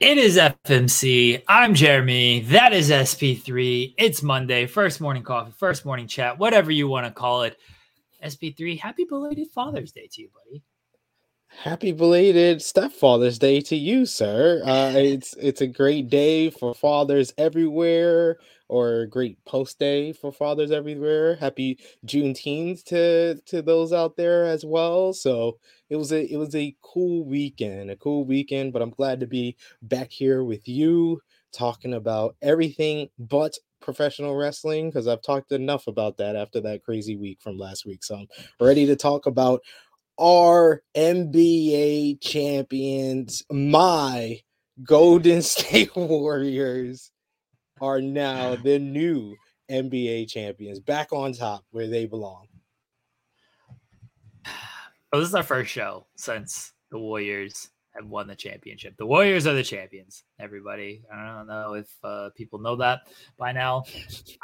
It is FMC. I'm Jeremy. That is SP3. It's Monday. First morning coffee, first morning chat, whatever you want to call it. SP3, happy belated Father's Day to you, buddy. Happy belated stepfather's day to you, sir. Uh, it's it's a great day for fathers everywhere, or a great post day for fathers everywhere. Happy Juneteenth to to those out there as well. So it was a it was a cool weekend, a cool weekend. But I'm glad to be back here with you, talking about everything but professional wrestling because I've talked enough about that after that crazy week from last week. So I'm ready to talk about our NBA champions, my Golden State Warriors, are now the new NBA champions, back on top where they belong. Oh, this is our first show since the Warriors have won the championship. The Warriors are the champions, everybody. I don't know if uh, people know that by now.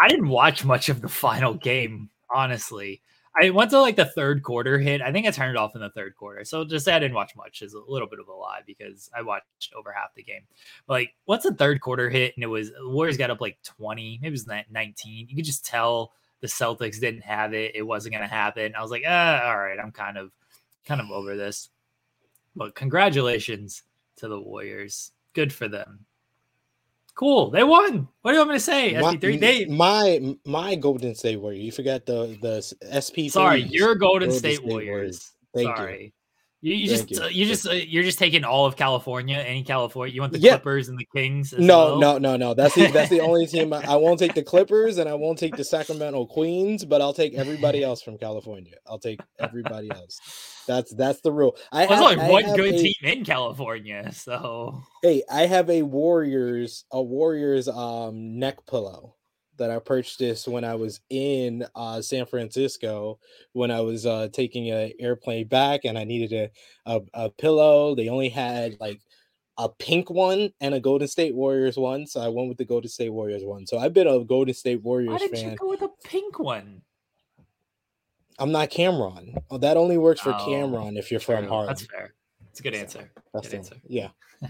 I didn't watch much of the final game, honestly. I went to like the third quarter hit. I think I turned it off in the third quarter. So just say I didn't watch much is a little bit of a lie because I watched over half the game. But like once the third quarter hit and it was Warriors got up like 20, maybe it was 19. You could just tell the Celtics didn't have it. It wasn't gonna happen. I was like, ah, all right, I'm kind of kind of over this. But congratulations to the Warriors. Good for them. Cool. They won. What do you want me to say? My, SP3. They my my Golden State Warrior. You forgot the the SP. Sorry, you're Golden, Golden State, State, Warriors. Warriors. Thank Sorry. you. You, you just you. uh, you just uh, you're just taking all of California, any California. You want the Yeah. Clippers and the Kings? No, well? no, no, no. That's the that's the only team I, I won't take the Clippers and I won't take the Sacramento Queens, but I'll take everybody else from California. I'll take everybody else. That's that's the rule. I There's have, only I one good a- team in California, so Hey, I have a Warriors a Warriors um neck pillow that I purchased this when I was in uh San Francisco when I was uh taking a airplane back and I needed a a, a pillow. They only had like a pink one and a Golden State Warriors one, so I went with the Golden State Warriors one. So I've been a Golden State Warriors. why didn't fan. you go with a pink one? I'm not Cameron. Oh, that only works for Oh, Cameron if you're from. Harlem. That's fair. It's a good answer. That's Good answer. yeah.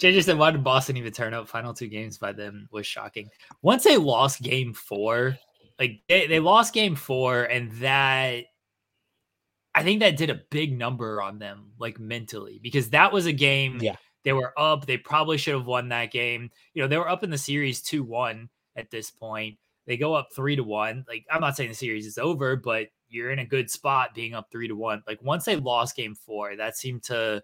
JJ said, "Why did Boston even turn up? Final two games by them was shocking. Once they lost Game four, like they, they lost Game four, and that I think that did a big number on them, like mentally, because that was a game. Yeah. they were up. They probably should have won that game. You know, they were up in the series two one at this point. They go up three to one. Like I'm not saying the series is over, but you're in a good spot being up three to one. Like once they lost game four, that seemed to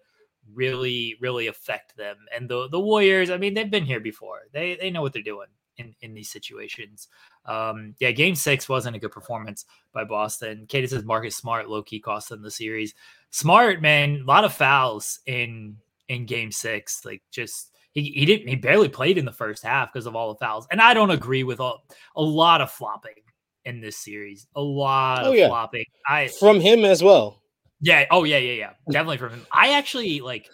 really, really affect them. And the the Warriors, I mean, they've been here before. They they know what they're doing in in these situations. Um, yeah, game six wasn't a good performance by Boston. Katie says Marcus Smart low key cost them the series. Smart man, a lot of fouls in in game six. Like just he, he didn't he barely played in the first half because of all the fouls. And I don't agree with all, a lot of flopping in this series. A lot Oh, of yeah. flopping. I From him as well. yeah. Oh yeah, yeah, yeah. Definitely from him. I actually like.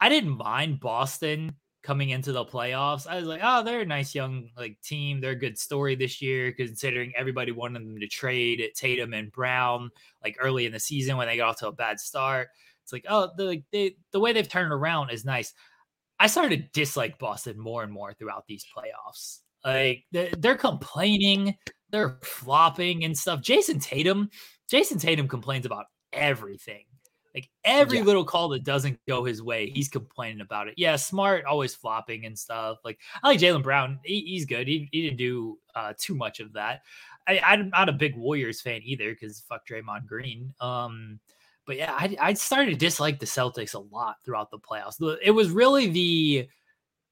I didn't mind Boston coming into the playoffs. I was like, oh, they're a nice young like team. They're a good story this year, considering everybody wanted them to trade at Tatum and Brown like early in the season when they got off to a bad start. It's like, oh, the like they the way they've turned around is nice. I started to dislike Boston more and more throughout these playoffs. Like they're, complaining, they're flopping and stuff. Jayson Tatum, Jayson Tatum complains about everything. Like every Yeah. little call that doesn't go his way, he's complaining about it. Yeah, smart, always flopping and stuff. Like I like Jaylen Brown. He, he's good. He, he didn't do uh, too much of that. I, I'm not a big Warriors fan either because fuck Draymond Green. Um, but yeah, I, I started to dislike the Celtics a lot throughout the playoffs. It was really the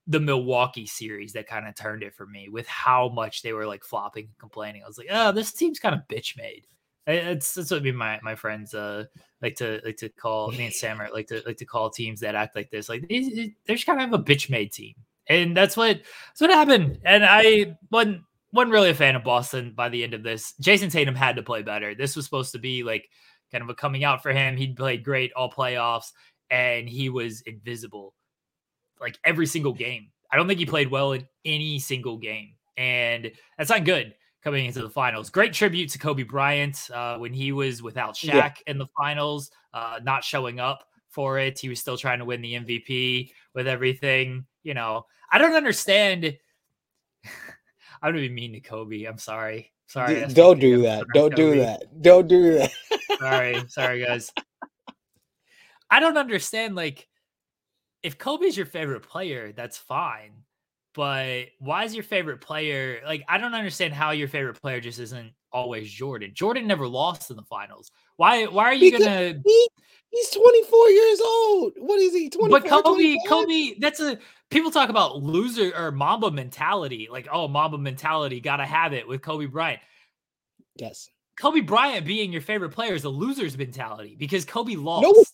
the Milwaukee series that kind of turned it for me with how much they were like flopping and complaining. I was like, oh, this team's kind of bitch made. It's that's what me my my friends uh like to like to call me and Sam are like to like to call teams that act like this. Like they- they're just kind of a bitch made team, and that's what that's what happened. And I wasn't wasn't really a fan of Boston by the end of this. Jayson Tatum had to play better. This was supposed to be like kind of a coming out for him. He'd played great all playoffs, and he was invisible like every single game. I don't think he played well in any single game, and that's not good coming into the finals. Great tribute to Kobe Bryant uh, when he was without Shaq Yeah. in the finals, uh, not showing up for it. He was still trying to win the MVP with everything. You know, I don't understand. I'm gonna be mean to Kobe. I'm sorry. Sorry. don't do that. Don't do that. Don't do that. sorry. Sorry, guys. I don't understand. Like, if Kobe's your favorite player, that's fine. But why is your favorite player like? I don't understand how your favorite player just isn't always Jordan. Jordan never lost in the finals. Why? Why are you because gonna? He, he's 24 years old. What is he? 24, but Kobe, 25? Kobe, that's a people talk about loser or Mamba mentality. Like, oh, Mamba mentality, gotta have it with Kobe Bryant. Yes. Kobe Bryant being your favorite player is a loser's mentality because Kobe lost. No,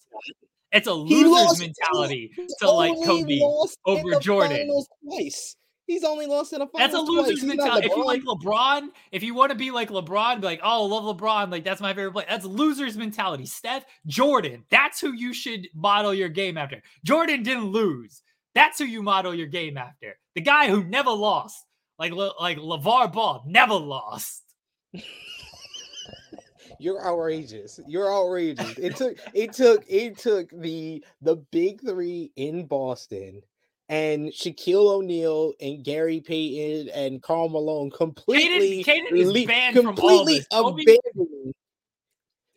it's a loser's mentality to like Kobe over Jordan. Twice. He's only lost in a finals. That's a loser's mentality. If you like LeBron, if you want to be like LeBron, be like, oh, love LeBron, like that's my favorite player. That's loser's mentality. Steph, Jordan, that's who you should model your game after. Jordan didn't lose. That's who you model your game after. The guy who never lost, like like LaVar Ball, never lost. You're outrageous. You're outrageous. It took it took it took the the big three in Boston and Shaquille O'Neal and Gary Payton and Karl Malone completely Kaden, Kaden is banned completely from all this. abandoning.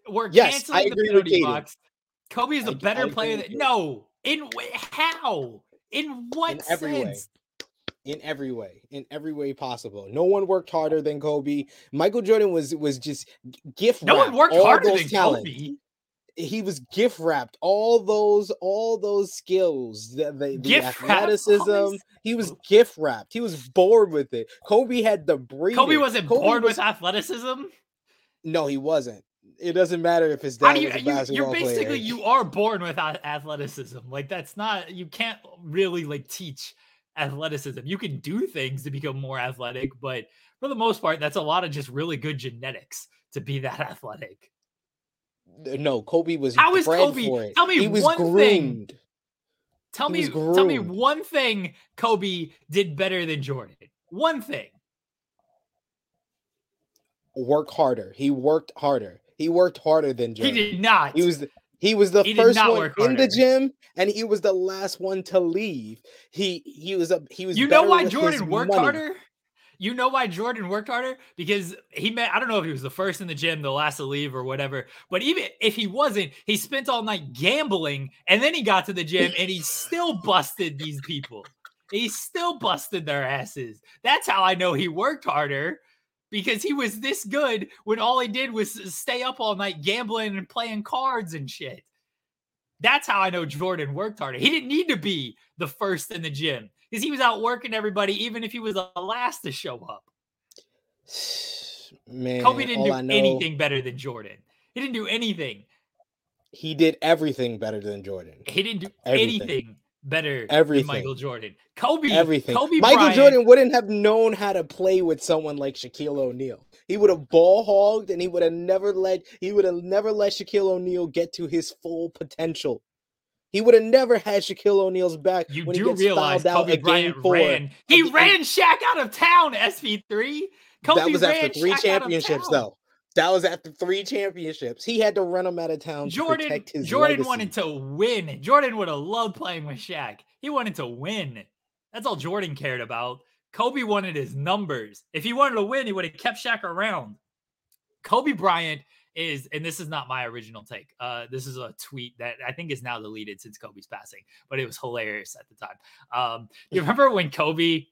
We're yes, canceling I agree the with box. Kobe is a better player than no. In how? In what in every sense? Way in every way, in every way possible. No one worked harder than Kobe. Michael Jordan was was just gift. Wrapped. No one worked harder than talents. Kobe. He was gift wrapped all those all those skills, the, the, the athleticism. He was gift wrapped. He was bored with it. Kobe had the breed. Kobe wasn't Kobe bored was, with athleticism. No, he wasn't. It doesn't matter if his dad you, was a basketball You're basically player. you are born with athleticism. Like that's not you can't really like teach athleticism. You can do things to become more athletic, but for the most part, that's a lot of just really good genetics to be that athletic. No, Kobe was how is Kobe? Tell me one groomed. thing. Tell he me, tell me one thing Kobe did better than Jordan. One thing. Work harder. He worked harder. He worked harder than Jordan. He did not. He was he was the he first one in the gym, and he was the last one to leave. He he was a he was. You know why Jordan worked money. harder? You know why Jordan worked harder? Because he met, I don't know if he was the first in the gym, the last to leave or whatever, but even if he wasn't, he spent all night gambling and then he got to the gym and he still busted these people. He still busted their asses. That's how I know he worked harder because he was this good when all he did was stay up all night gambling and playing cards and shit. That's how I know Jordan worked harder. He didn't need to be the first in the gym because he was out working everybody, even if he was the last to show up. Man, Kobe didn't do know, anything better than Jordan. He didn't do anything. He did everything better than Jordan. He didn't do everything. anything better everything. Michael Jordan. Kobe, everything. Kobe Michael Bryant, Jordan wouldn't have known how to play with someone like Shaquille O'Neal. He would have ball hogged and he would have never let he would have never let Shaquille O'Neal get to his full potential. He would have never had Shaquille O'Neal's back. You do realize Kobe Bryant ran. He ran Shaq out of town. SP3. Kobe that was after three championships, though. That was after three championships. He had to run him out of town. Jordan, Jordan legacy. wanted to win. Jordan would have loved playing with Shaq. He wanted to win. That's all Jordan cared about. Kobe wanted his numbers. If he wanted to win, he would have kept Shaq around. Kobe Bryant is, and this is not my original take. Uh, this is a tweet that I think is now deleted since Kobe's passing, but it was hilarious at the time. Um, you remember when Kobe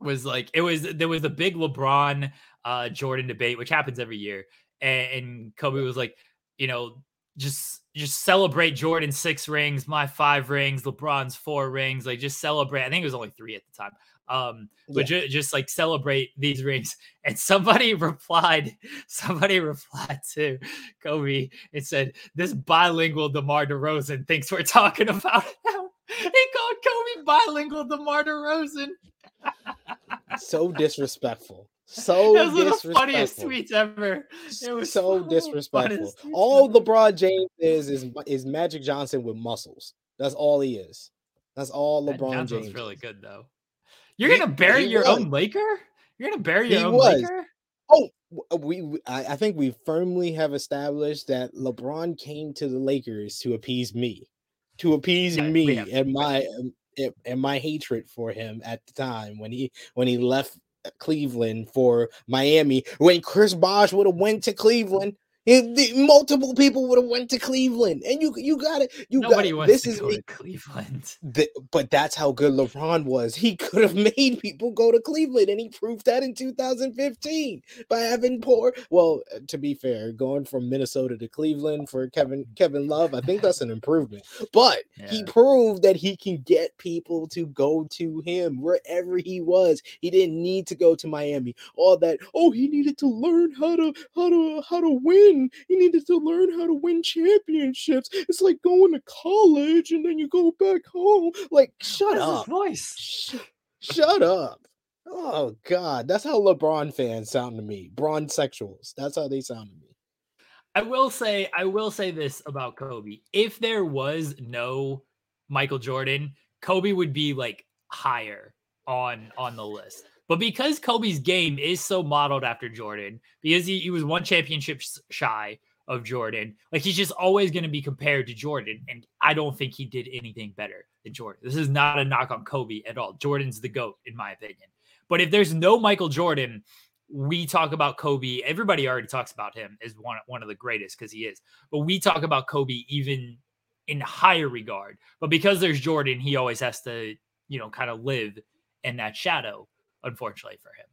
was like, it was there was a big LeBron uh, Jordan debate, which happens every year. And, and Kobe was like, you know, just just celebrate Jordan six rings, my five rings, LeBron's four rings. Like just celebrate. I think it was only three at the time. Um, but yeah. ju- just like celebrate these rings. And somebody replied, somebody replied to Kobe and said, This bilingual DeMar DeRozan thinks we're talking about him. He called Kobe bilingual DeMar DeRozan. so disrespectful. So it was the funniest tweets ever. It was so, so disrespectful. All LeBron James is is is Magic Johnson with muscles. That's all he is. That's all LeBron James. Is really good though. You're he, gonna bury your was. own Laker. You're gonna bury your he own was. Laker. Oh, we, I, I think we firmly have established that LeBron came to the Lakers to appease me. to appease Yeah, me and my um, and my hatred for him at the time when he when he left Cleveland for Miami. When Chris Bosh would have went to Cleveland, it- the- multiple people would have went to Cleveland, and you you got it. You Nobody got wants this to is go to Cleveland. Th- but that's how good LeBron was. He could have made people go to Cleveland, and he proved that in 2015 by having poor. Well, uh, to be fair, going from Minnesota to Cleveland for Kevin Kevin Love, I think that's an improvement. But he proved that he can get people to go to him wherever he was. He didn't need to go to Miami. All that. Oh, he needed to learn how to how to how to win. He needed to learn how to win championships. It's like going to college and then you go back home. Like, shut That's up. voice. Sh- shut up. Oh God, that's how LeBron fans sound to me. Bron sexuals. That's how they sound to me. I will say, I will say this about Kobe. If there was no Michael Jordan, Kobe would be like higher on on the list. But because Kobe's game is so modeled after Jordan, because he, he was one championship shy of Jordan, like he's just always going to be compared to Jordan. And I don't think he did anything better than Jordan. This is not a knock on Kobe at all. Jordan's the GOAT, in my opinion. But if there's no Michael Jordan, we talk about Kobe. Everybody already talks about him as one one of the greatest because he is. But we talk about Kobe even in higher regard. But because there's Jordan, he always has to, you know, kind of live in that shadow. Unfortunately for him,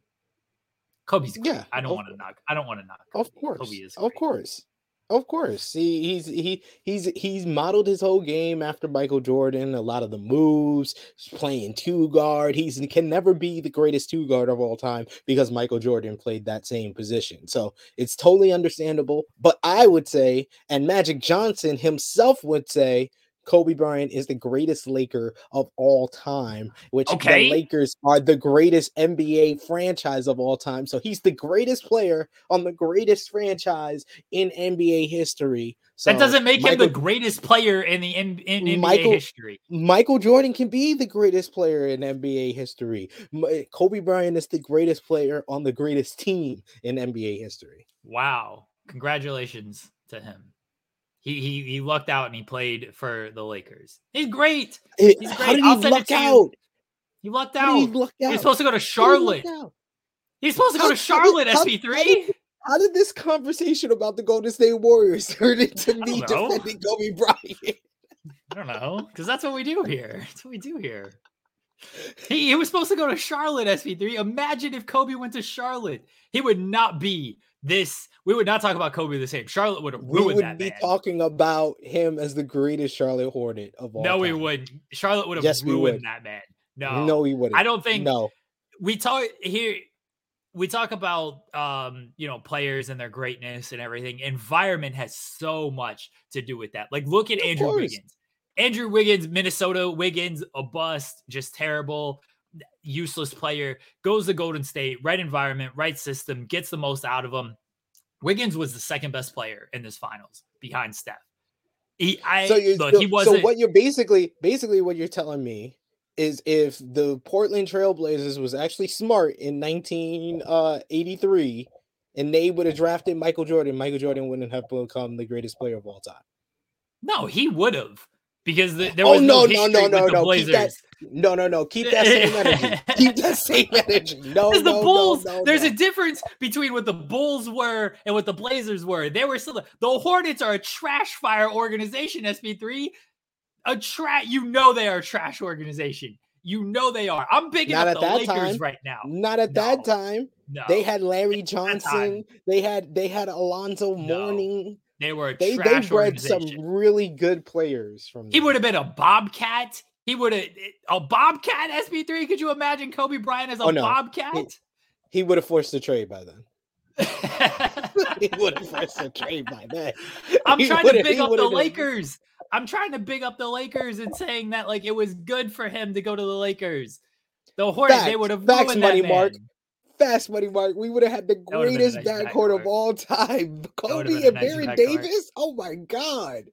Kobe's great. Yeah, I don't want to knock. I don't want to knock. Of course, Kobe is of course, of course. He, he's he he's he's modeled his whole game after Michael Jordan. A lot of the moves, playing two guard. He's he can never be the greatest two guard of all time because Michael Jordan played that same position. So it's totally understandable. But I would say, and Magic Johnson himself would say. Kobe Bryant is the greatest Laker of all time, which Okay. the Lakers are the greatest NBA franchise of all time. So he's the greatest player on the greatest franchise in NBA history. So that doesn't make him the greatest player in the in, in NBA Michael- history. Michael Jordan can be the greatest player in NBA history. Kobe Bryant is the greatest player on the greatest team in NBA history. Wow! Congratulations to him. He he he lucked out and he played for the Lakers. He's great. Eh, He's How great. did I'll he it luck out? He lucked out. he luck out? He's supposed to go to How did he Charlotte. He's supposed to go How- to Charlotte. how- SP3. How did this conversation about the Golden State Warriors turn into me defending Kobe Bryant? I don't know, because that's what we do here. That's what we do here. He, he was supposed to go to Charlotte, SP3. Imagine if Kobe went to Charlotte. He would not be this. We would not talk about Kobe the same. Charlotte would have We would that be man. talking about him as the greatest Charlotte Hornet of all no, we wouldn't. Charlotte would have Yes, ruined would. that man. No, No, he wouldn't. I don't think No. we talk here we talk about um you know players and their greatness and everything environment has so much to do with that like look at Of andrew course. wiggins andrew wiggins minnesota wiggins a bust just terrible useless player goes to golden state right environment right system gets the most out of them wiggins was the second best player in this finals behind steph he i so, look so, he wasn't So what you're basically basically what you're telling me is if the Portland Trailblazers was actually smart in 1983 uh, and they would have drafted Michael Jordan, Michael Jordan wouldn't have become the greatest player of all time. no he would have because the, there Oh, was no, no, no, no, no, with the no, keep that- blazers No, no, no. Keep that same energy. Keep that same energy. No, Because the no, Bulls, no, no, there's a difference between what the Bulls were and what the Blazers were. They were still the Hornets are a trash fire organization. SP3, a trash. You know they are a trash organization. You know they are. I'm bigging Not up at the that Lakers time. right now. Not at that time. No, They had Larry At that time. Johnson. They had they had Alonzo No. Mourning. they were a They they bred some really good players from. He would have been a Bobcat. He would have a Bobcat. SP3. Could you imagine Kobe Bryant as a Oh, no. Bobcat? He would have forced the trade by then. he would have forced the trade by then. I'm He trying to big up the Lakers. I'm trying to big up the Lakers and saying that like it was good for him to go to the Lakers. The Hornets, they would have Facts, ruined money that mark. Fast money, Mark. We would have had the a greatest backcourt of all time. Kobe a and nice Baron. Davis. Oh my god.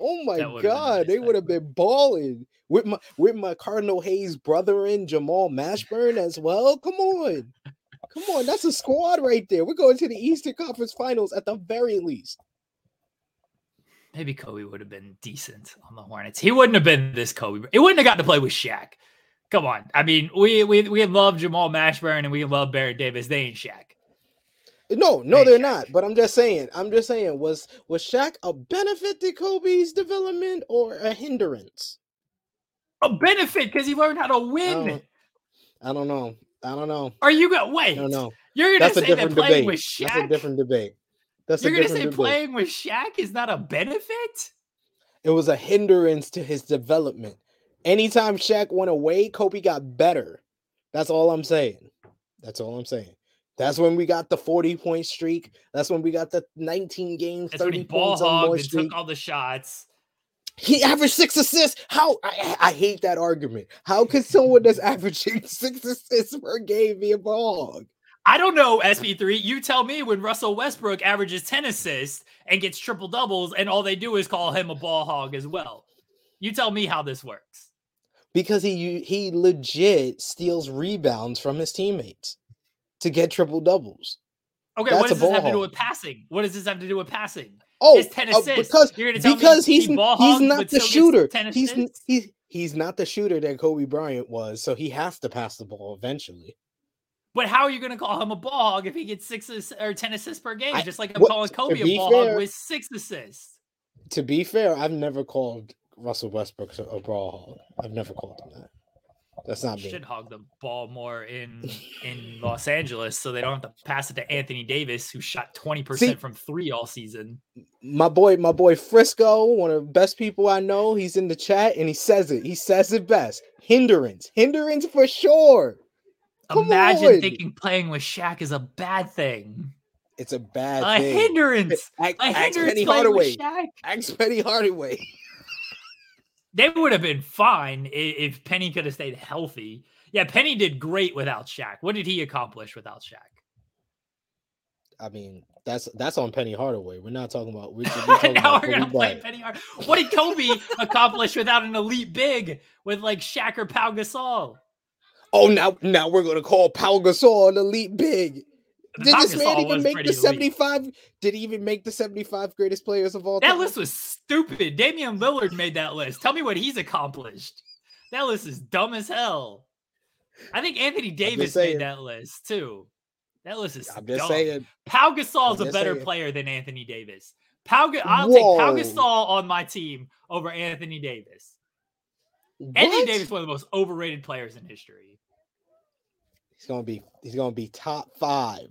Oh my That would've been a god. they would have been balling with my with my Cardinal Hayes brother in Jamal Mashburn as well. Come on. Come on. That's a squad right there. We're going to the Eastern Conference Finals at the very least. maybe Kobe would have been decent on the Hornets. He wouldn't have been this Kobe. It wouldn't have got to play with Shaq. Come on. I mean, we we we love Jamal Mashburn and we love Baron Davis. They ain't Shaq. No, no, they're not. But I'm just saying. I'm just saying. Was was Shaq a benefit to Kobe's development or a hindrance? A benefit because he learned how to win. don't, I don't know. I don't know. Are you gonna wait? I don't know. You're gonna That's a say that different playing debate. with Shaq. That's a different debate. That's You're gonna say debate. playing with Shaq is not a benefit? It was a hindrance to his development. Anytime Shaq went away, Kobe got better. That's all I'm saying. That's all I'm saying. That's when we got the 40 point streak. That's when we got the 19 games, That's when 30 he ball points on more and streak. took all the shots. He averaged six assists. How I, I hate that argument. How could someone that's averaging six assists per game be a ball hog? I don't know, SP3. You tell me when Russell Westbrook averages 10 assists and gets triple doubles, and all they do is call him a ball hog as well. You tell me how this works. Because he he legit steals rebounds from his teammates to get triple doubles. Okay, That's what does this have to do with passing? What does this have to do with passing? Oh, His 10 uh, because You're gonna tell me because he's he he's not the shooter. He's he's he's not the shooter that Kobe Bryant was, so he has to pass the ball eventually. But how are you going to call him a ball hog if he gets six or 10 assists per game? I- Just like I'm what- calling Kobe a ball fair- hog with six assists. To be fair, I've never called Russell Westbrook a ball hog. I've never called him that. That's not me. Should hog the ball more in in Los Angeles so they don't have to pass it to Anthony Davis, who shot 20% from three all season. My boy, my boy Frisco, one of the best people I know, he's in the chat and he says it. He says it best. Hindrance. Hindrance for sure. Come Imagine on. thinking playing with Shaq is a bad thing. It's a bad A thing. hindrance. Ask, A ask hindrance Penny Hardaway. Ask Penny Hardaway. They would have been fine i- if Penny could have stayed healthy. Yeah, Penny did great without Shaq. What did he accomplish without Shaq? I mean, that's that's on Penny Hardaway. We're not talking about. We're, we're talking now about we're gonna play Penny Hard. What did Kobe accomplish without an elite big with like Shaq or Pau Gasol? Oh, now now we're gonna call Pau Gasol an elite big. Did this man even make the elite. seventy-five? Did he even make the seventy-five greatest players of all That time? That list was stupid. Damian Lillard made that list. Tell me what he's accomplished. That list is dumb as hell. I think Anthony Davis made that list too. That list is I'm just dumb. saying. Pau Gasol's I'm a better saying. player than Anthony Davis. Pau, I'll take Pau Gasol on my team over Anthony Davis. Anthony What? Davis, one of the most overrated players in history. He's gonna be. He's gonna be top five.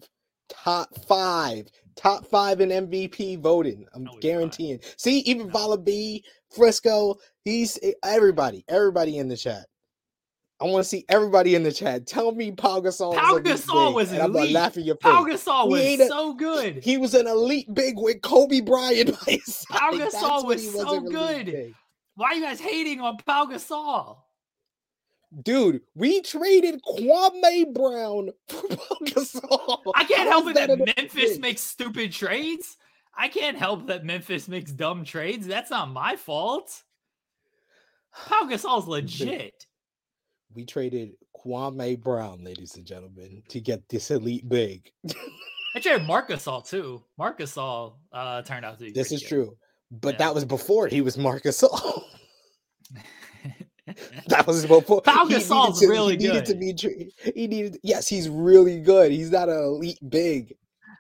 Top five. Top five in MVP voting. I'm No, he's not. guaranteeing. See, even No. Vala B, Frisco. He's everybody. Everybody in the chat. I want to see everybody in the chat. Tell me Pau Gasol. Pau was elite Gasol was and I'm gonna elite. laugh your face. Pau Gasol He was a- so good. He was an elite big with Kobe Bryant by his side. Pau That's Gasol when was so good. big. Why are you guys hating on Pau Gasol? Dude, we traded Kwame Brown for Pau Gasol. I can't help it that, an Memphis makes stupid trades. I can't help that Memphis makes dumb trades. That's not my fault. Pau Gasol's legit. We traded Kwame Brown, ladies and gentlemen, to get this elite big. I traded Marc Gasol too. Marc Gasol uh, turned out to be. This is good. true. But Yeah. that was before he was Marc Gasol. that was before Pau he needed Gasol's to- really he needed to be he needed yes, he's really good. He's not an elite big.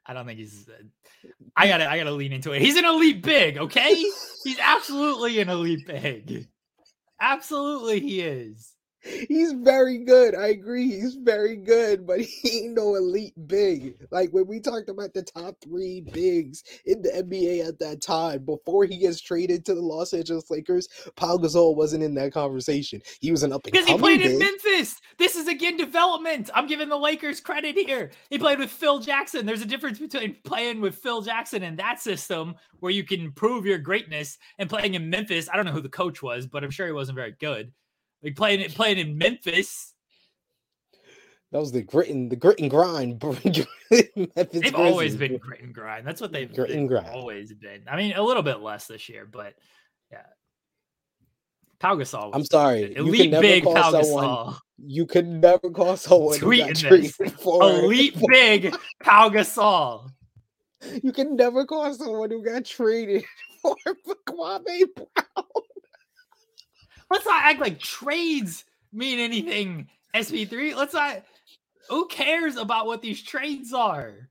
I don't think he's. uh, I gotta, I gotta lean into it. He's an elite big, okay? He's absolutely an elite big. Absolutely, he is. He's very good. I agree. He's very good, but he ain't no elite big. Like when we talked about the top three bigs in the NBA at that time, before he gets traded to the Los Angeles Lakers, Pau Gasol wasn't in that conversation. He was an up and Because he played in. Memphis. This is again development. I'm giving the Lakers credit here. He played with Phil Jackson. There's a difference between playing with Phil Jackson in that system where you can prove your greatness and playing in Memphis. I don't know who the coach was, but I'm sure he wasn't very good. Like playing it playing in Memphis. That was the grit and the grit and grind. Memphis They've always Grizzlies. been grit and grind. That's what they've, Grit and grind. always been. I mean, a little bit less this year, but yeah. Pau Gasol. I'm sorry. good. You can Elite never big call Pau someone Gasol. You could never call someone who got Tweeting this. for Elite big Pau Gasol. You can never call someone who got traded for Kwame Brown. Let's not act like trades mean anything, SP3. Let's not. Who cares about what these trades are?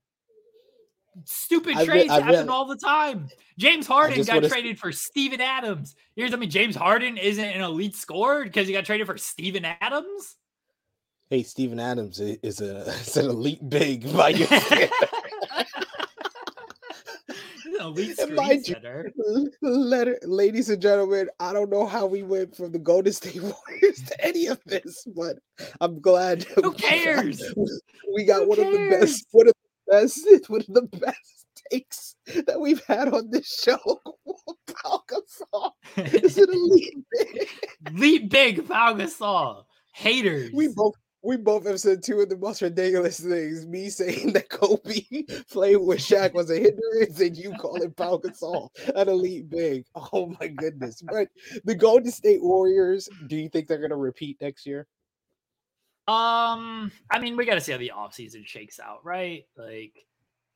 Stupid I trades re- happen re- all the time. James Harden got traded for Steven Adams. Here's I mean, James Harden isn't an elite scorer because he got traded for Steven Adams. Hey, Steven Adams is a is an elite big by your elite screen setter. Letter, ladies and gentlemen, I don't know how we went from the Golden State Warriors to any of this, but I'm glad. Who cares? We got Who one of the best, one of the best, one of the best takes that we've had on this show. Pau Gasol is an elite. big. elite big Pau Gasol. Haters. We both. We both have said two of the most ridiculous things. Me saying that Kobe playing with Shaq was a hindrance, and you calling Pau Gasol an elite big. Oh my goodness! But the Golden State Warriors, do you think they're going to repeat next year? Um, I mean, we got to see how the offseason shakes out, right? Like,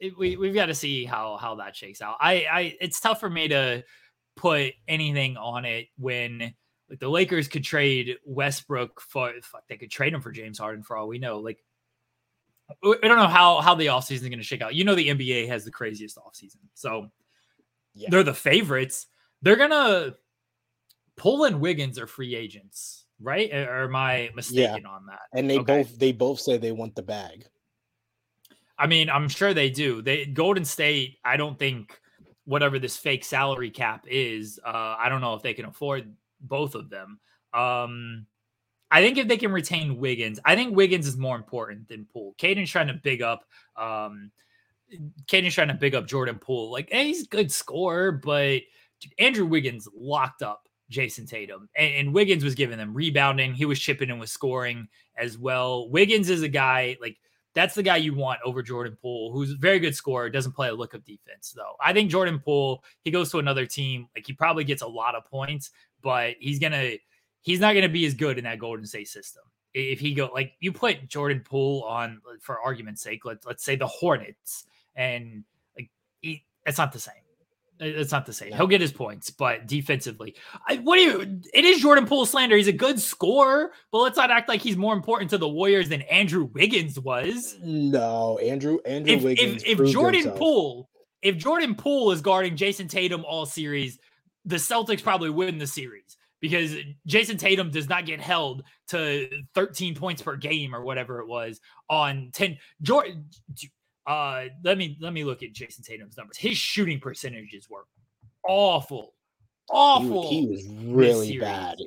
it, we we've got to see how how that shakes out. I I it's tough for me to put anything on it when like the Lakers could trade Westbrook for fuck, they could trade him for James Harden for all we know. Like, I don't know how how the offseason is going to shake out. You know, the NBA has the craziest offseason, so Yeah. they're the favorites. They're gonna pull in Wiggins or free agents, right? Or am I mistaken on that? And they Okay. both they both say they want the bag. I mean, I'm sure they do. They Golden State, I don't think whatever this fake salary cap is, uh, I don't know if they can afford both of them. Um, I think if they can retain Wiggins, I think Wiggins is more important than Poole. Caden's trying to big up um Caden's trying to big up Jordan Poole. Like, hey, he's a good scorer, but Andrew Wiggins locked up Jayson Tatum. And, and Wiggins was giving them rebounding. He was chipping in with scoring as well. Wiggins is a guy like that's the guy you want over Jordan Poole, who's a very good scorer, doesn't play a look of defense, though. I think Jordan Poole, he goes to another team, like he probably gets a lot of points, but he's gonna he's not gonna be as good in that Golden State system. If he go like you put Jordan Poole on for argument's sake, let's let's say the Hornets, and like he, it's not the same. It's not the same. He'll get his points, but defensively, I, what do you? It is Jordan Poole slander. He's a good scorer, but let's not act like he's more important to the Warriors than Andrew Wiggins was. No, Andrew Andrew If Wiggins. if, if Jordan himself. Poole, if Jordan Poole is guarding Jayson Tatum all series, the Celtics probably win the series because Jayson Tatum does not get held to 13 points per game or whatever it was on 10. Jordan, uh, let me let me look at Jayson Tatum's numbers. His shooting percentages were awful, awful. he was really bad.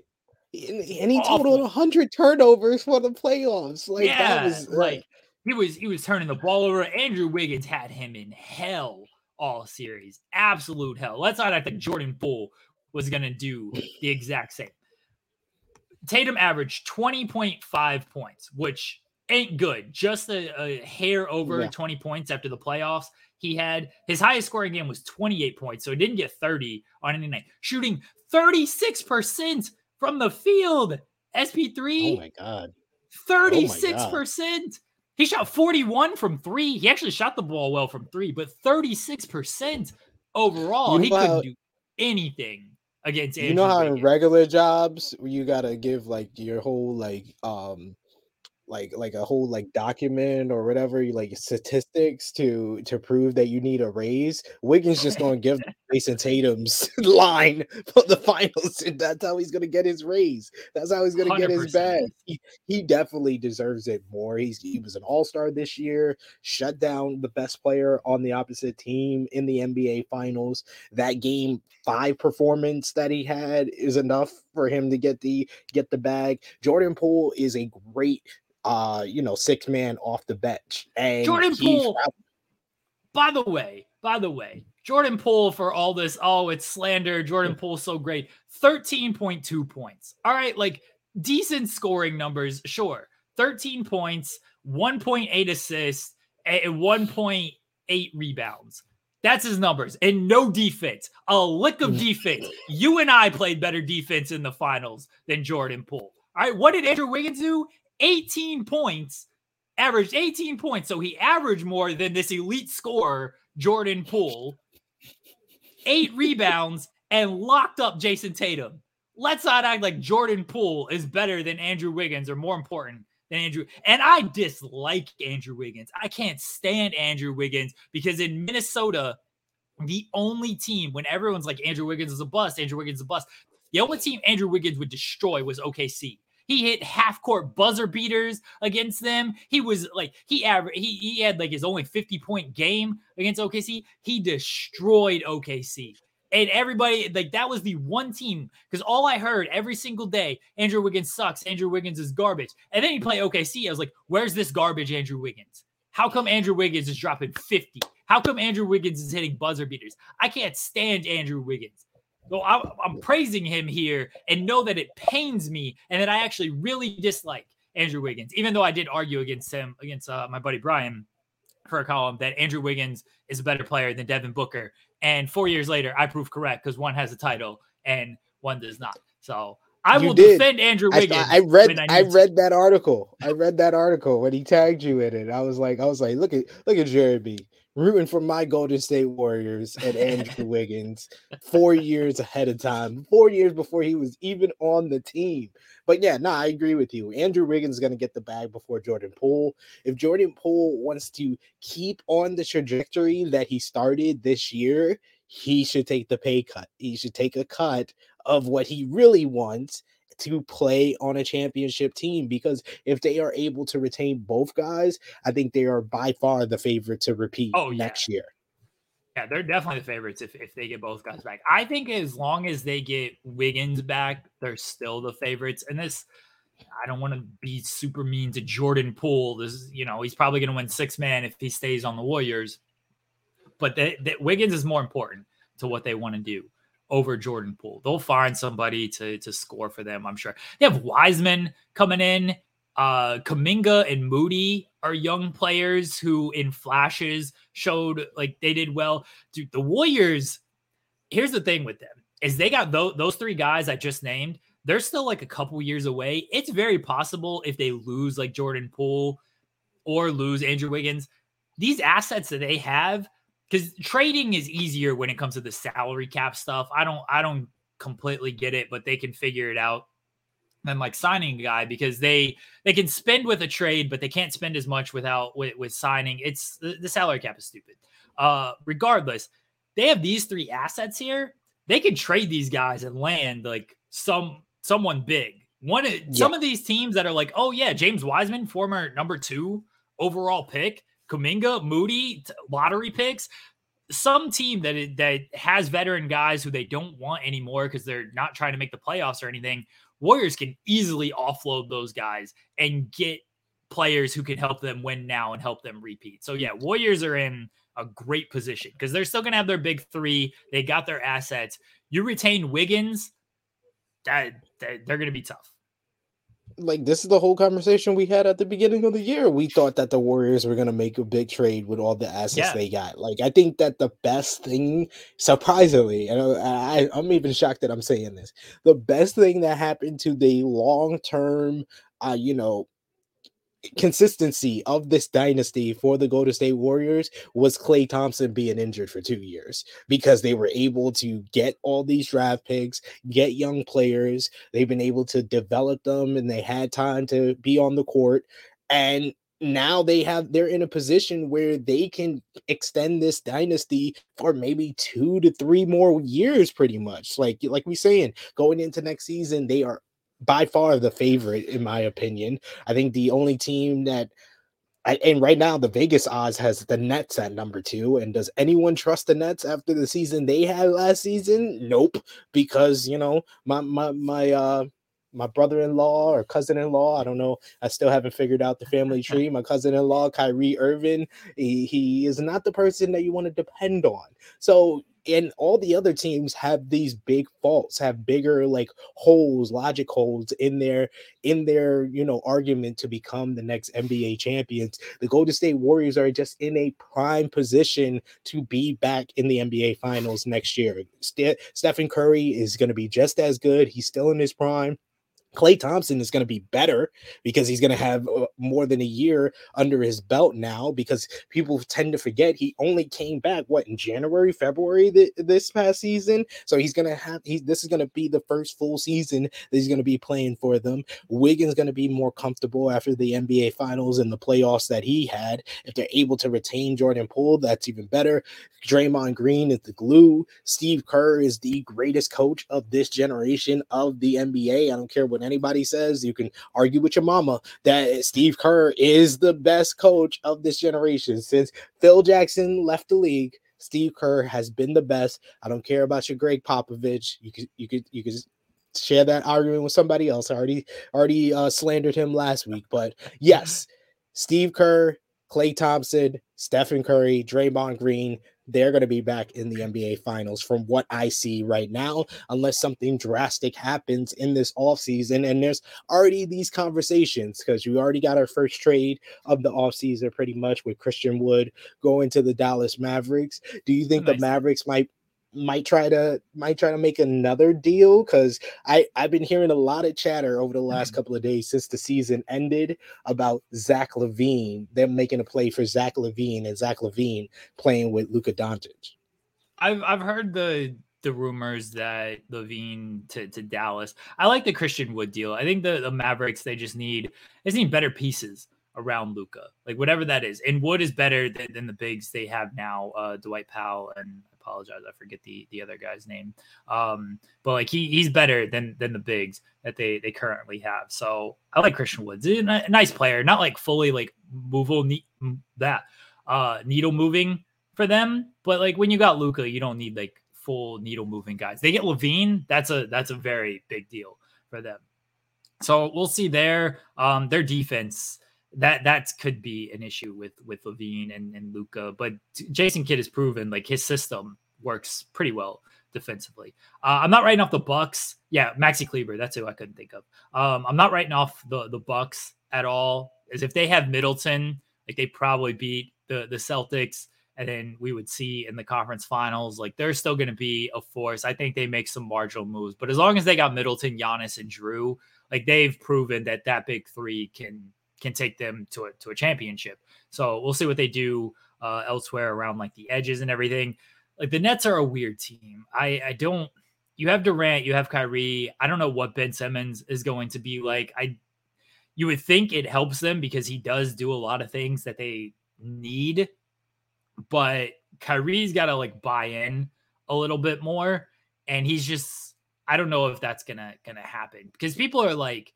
And, and he Awful. totaled 100 turnovers for the playoffs. Like yeah, that was uh, like he was he was turning the ball over. Andrew Wiggins had him in hell all series, absolute hell. Let's not act like Jordan Poole was gonna do the exact same. Tatum averaged 20.5 points, which ain't good. Just a, a hair over Yeah. 20 points after the playoffs. He had his highest scoring game was 28 points, so he didn't get 30 on any night. Shooting 36% from the field. SP3 oh my god. 36%. He shot 41 from three. He actually shot the ball well from three, but 36% overall. You he couldn't how- do anything against You know Andrew how in regular jobs you gotta give like your whole like um like like a whole like document or whatever like statistics to to prove that you need a raise. Wiggins just gonna give Jayson Tatum's line for the finals, and that's how he's gonna get his raise. That's how he's gonna get his bag. He, he definitely deserves it more. He's he was an all star this year, shut down the best player on the opposite team in the NBA finals. That game five performance that he had is enough for him to get the get the bag. Jordan Poole is a great uh you know six man off the bench and Jordan Poole, by the way, by the way, Jordan Poole for all this, oh, it's slander. Jordan Poole's so great. 13.2 points. All right, like decent scoring numbers, sure. 13 points, 1.8 assists, and 1.8 rebounds. That's his numbers. And no defense. A lick of defense. You and I played better defense in the finals than Jordan Poole. All right, what did Andrew Wiggins do? 18 points averaged 18 points. So he averaged more than this elite scorer Jordan Poole, eight rebounds, and locked up Jayson Tatum. Let's not act like Jordan Poole is better than Andrew Wiggins or more important than Andrew. And I dislike Andrew Wiggins. I can't stand Andrew Wiggins because in Minnesota, the only team when everyone's like Andrew Wiggins is a bust, Andrew Wiggins is a bust. The only team Andrew Wiggins would destroy was OKC. He hit half court buzzer beaters against them. He was like he averaged he, he had like his only 50 point game against OKC. He destroyed OKC. And everybody like that was the one team because all I heard every single day, Andrew Wiggins sucks. Andrew Wiggins is garbage. And then he play OKC. I was like, where's this garbage Andrew Wiggins? How come Andrew Wiggins is dropping 50? How come Andrew Wiggins is hitting buzzer beaters? I can't stand Andrew Wiggins. So I, I'm praising him here and know that it pains me and that I actually really dislike Andrew Wiggins, even though I did argue against him, against uh, my buddy Brian for a column that Andrew Wiggins is a better player than Devin Booker. And four years later, I proved correct because one has a title and one does not. So I you will did. defend Andrew Wiggins. I, I read I, I, read that article. I read that article when he tagged you in it. I was like, I was like, look at look at Jeremy rooting for my Golden State Warriors and Andrew Wiggins four years ahead of time, four years before he was even on the team. But yeah, no, I agree with you. Andrew Wiggins is going to get the bag before Jordan Poole. If Jordan Poole wants to keep on the trajectory that he started this year, he should take the pay cut. He should take a cut of what he really wants to play on a championship team because if they are able to retain both guys, I think they are by far the favorite to repeat oh, next year. Yeah, they're definitely the favorites if, if they get both guys back. I think as long as they get Wiggins back, they're still the favorites. And this, I don't want to be super mean to Jordan Poole. This, is, you know, he's probably going to win six man if he stays on the Warriors. But that Wiggins is more important to what they want to do over Jordan Poole. They'll find somebody to to score for them. I'm sure they have Wiseman coming in. Uh, Kuminga and Moody are young players who, in flashes, showed like they did well. Dude, the Warriors. Here's the thing with them is they got those, those three guys I just named. They're still like a couple years away. It's very possible if they lose like Jordan Poole or lose Andrew Wiggins, these assets that they have because trading is easier when it comes to the salary cap stuff. I don't I don't completely get it, but they can figure it out than like signing a guy because they they can spend with a trade, but they can't spend as much without with, with signing. It's the, the salary cap is stupid. Uh, regardless, they have these three assets here. They can trade these guys and land like some someone big. One yeah. some of these teams that are like, oh yeah, James Wiseman, former number two overall pick, Kuminga, Moody, lottery picks. Some team that that has veteran guys who they don't want anymore because they're not trying to make the playoffs or anything. Warriors can easily offload those guys and get players who can help them win now and help them repeat. So yeah, Warriors are in a great position because they're still going to have their big three. They got their assets. You retain Wiggins, that, that they're going to be tough like this is the whole conversation we had at the beginning of the year. We thought that the Warriors were going to make a big trade with all the assets yeah. they got. Like I think that the best thing, surprisingly, and I, I'm even shocked that I'm saying this, the best thing that happened to the long term, uh, you know, consistency of this dynasty for the Golden State Warriors was Klay Thompson being injured for two years because they were able to get all these draft picks, get young players. They've been able to develop them and they had time to be on the court. And now they have they're in a position where they can extend this dynasty for maybe two to three more years pretty much like like we saying going into next season they are by far the favorite, in my opinion. I think the only team that, and right now the Vegas odds has the Nets at number two. And does anyone trust the Nets after the season they had last season? Nope, because you know my my my uh my brother-in-law or cousin-in-law. I don't know. I still haven't figured out the family tree. My cousin-in-law, Kyrie Irving, he, he is not the person that you want to depend on. So and all the other teams have these big faults have bigger like holes logic holes in their in their you know argument to become the next nba champions. The golden state warriors are just in a prime position to be back in the nba finals next year. St- stephen curry is going to be just as good. He's still in his prime Klay Thompson is going to be better because he's going to have uh, more than a year under his belt now because people tend to forget he only came back what in January, February th- this past season. So he's going to have he this is going to be the first full season that he's going to be playing for them. Wiggins going to be more comfortable after the NBA finals and the playoffs that he had. If they're able to retain Jordan Poole, that's even better. Draymond Green is the glue. Steve Kerr is the greatest coach of this generation of the NBA. I don't care what anybody says. You can argue with your mama that Steve Kerr is the best coach of this generation since Phil Jackson left the league. Steve Kerr has been the best. I don't care about your Gregg Popovich. You could you could you could share that argument with somebody else. I already already uh, slandered him last week, but yes, Steve Kerr, Klay Thompson, Stephen Curry, Draymond Green, they're going to be back in the NBA Finals from what I see right now, unless something drastic happens in this offseason. And there's already these conversations because we already got our first trade of the offseason pretty much with Christian Wood going to the Dallas Mavericks. Do you think nice. the Mavericks might might try to might try to make another deal because I I've been hearing a lot of chatter over the last mm-hmm. couple of days since the season ended about Zach LaVine, them making a play for Zach LaVine and Zach LaVine playing with Luka Doncic. I've I've heard the the rumors that LaVine to, to Dallas. I like the Christian Wood deal. I think the, the Mavericks they just need they just need better pieces around Luka, like whatever that is. And Wood is better than, than the bigs they have now, uh, Dwight Powell and apologize. I forget the the other guy's name. Um, but like he he's better than than the bigs that they they currently have. So I like Christian Woods. He's a nice player, not like fully like movable that uh needle moving for them. But like when you got Luka, you don't need like full needle moving guys. They get LaVine, that's a that's a very big deal for them. So we'll see there. Um, their defense that that could be an issue with with LaVine and, and Luka. But Jason Kidd has proven like his system works pretty well defensively. Uh, I'm not writing off the Bucks. Yeah, Maxi Kleber, that's who I couldn't think of. Um, I'm not writing off the the Bucks at all. As if they have Middleton, like they probably beat the the Celtics, and then we would see in the conference finals, like they're still going to be a force. I think they make some marginal moves, but as long as they got Middleton, Giannis, and Jrue, like they've proven that that big three can can take them to a, to a championship. So we'll see what they do uh, elsewhere around like the edges and everything. Like the Nets are a weird team. I I don't. You have Durant, you have Kyrie. I don't know what Ben Simmons is going to be like. I you would think it helps them because he does do a lot of things that they need, but Kyrie's got to like buy in a little bit more, and he's just I don't know if that's gonna gonna happen because people are like,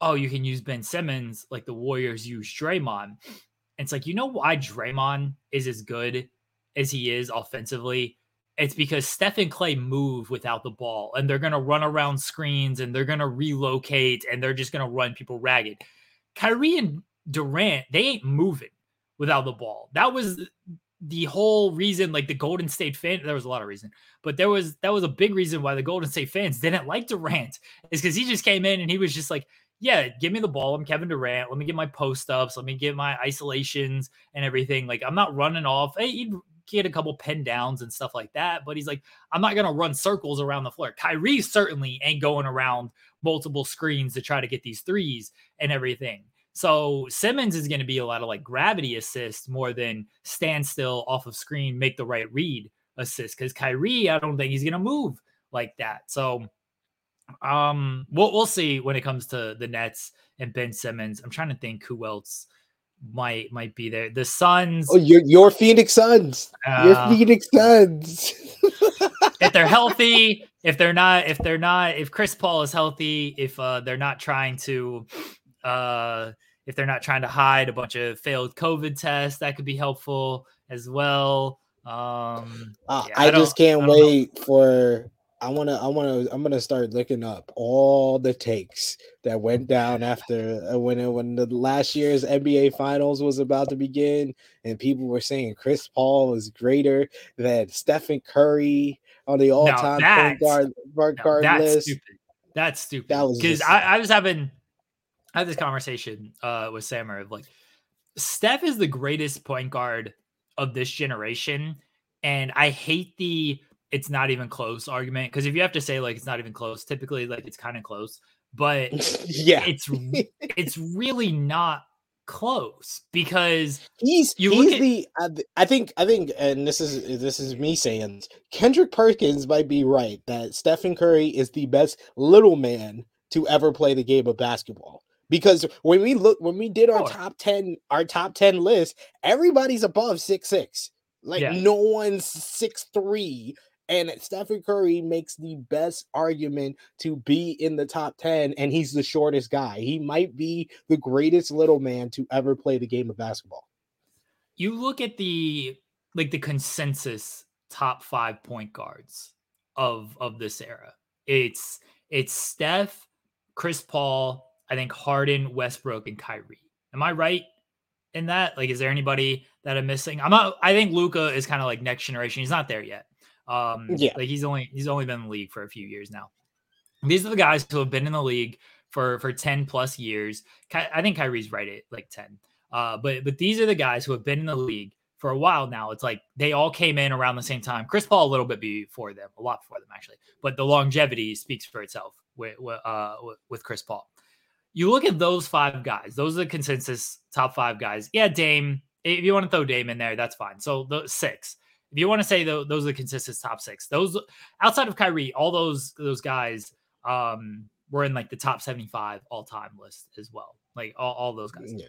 oh, you can use Ben Simmons like the Warriors use Draymond. And it's like, you know why Draymond is as good as he is offensively? It's because Steph and Klay move without the ball and they're going to run around screens and they're going to relocate and they're just going to run people ragged. Kyrie and Durant, they ain't moving without the ball. That was the whole reason like the Golden State fan there was a lot of reason, but there was that was a big reason why the Golden State fans didn't like Durant is because he just came in and he was just like yeah, give me the ball. I'm Kevin Durant. Let me get my post ups. Let me get my isolations and everything. Like I'm not running off. Hey, he'd get a couple pin downs and stuff like that, but he's like, I'm not gonna run circles around the floor. Kyrie certainly ain't going around multiple screens to try to get these threes and everything. So Simmons is going to be a lot of like gravity assist more than stand still off of screen, make the right read assist. Because Kyrie, I don't think he's going to move like that. So um, we'll we'll see when it comes to the Nets and Ben Simmons. I'm trying to think who else might might be there. The Suns. Oh, your your Phoenix Suns. Uh, your Phoenix Suns. if they're healthy, if they're not, if they're not, if Chris Paul is healthy, if uh, they're not trying to, uh, if they're not trying to hide a bunch of failed COVID tests, that could be helpful as well. Um, uh, yeah, I, I just can't wait know. for I wanna, I wanna, I'm gonna start looking up all the takes that went down after uh, when uh, when the last year's NBA Finals was about to begin, and people were saying Chris Paul is greater than Stephen Curry on the all-time point guard, guard, no, guard that's list. Stupid. That's stupid. That was because I, I, was having I had this conversation uh, with Samer of like Steph is the greatest point guard of this generation, and I hate the it's not even close argument because if you have to say like it's not even close, typically like it's kind of close. but yeah, it's it's really not close because he's you he's at, the uh, I think I think and this is this is me saying Kendrick Perkins might be right that Stephen Curry is the best little man to ever play the game of basketball because when we look when we did our top 10 our top 10 list everybody's above six six like yeah. no one's six three and Stephen Curry makes the best argument to be in the top 10, and he's the shortest guy. He might be the greatest little man to ever play the game of basketball. You look at the like the consensus top five point guards of of this era. It's it's Steph, Chris Paul, I think Harden, Westbrook, and Kyrie. Am I right in that? Like, is there anybody that I'm missing? I'm not. I think Luka is kind of like next generation. He's not there yet. Um, yeah, like he's only he's only been in the league for a few years now. These are the guys who have been in the league for for ten plus years. I think Kyrie's right at like ten. Uh, but but these are the guys who have been in the league for a while now. It's like they all came in around the same time. Chris Paul a little bit before them, a lot before them actually. But the longevity speaks for itself with uh, with Chris Paul. You look at those five guys; those are the consensus top five guys. Yeah, Dame. If you want to throw Dame in there, that's fine. So the six if you want to say those are the consistent top six, those outside of Kyrie, all those those guys um, were in like the top 75 all time list as well. Like all, all those guys. Yeah.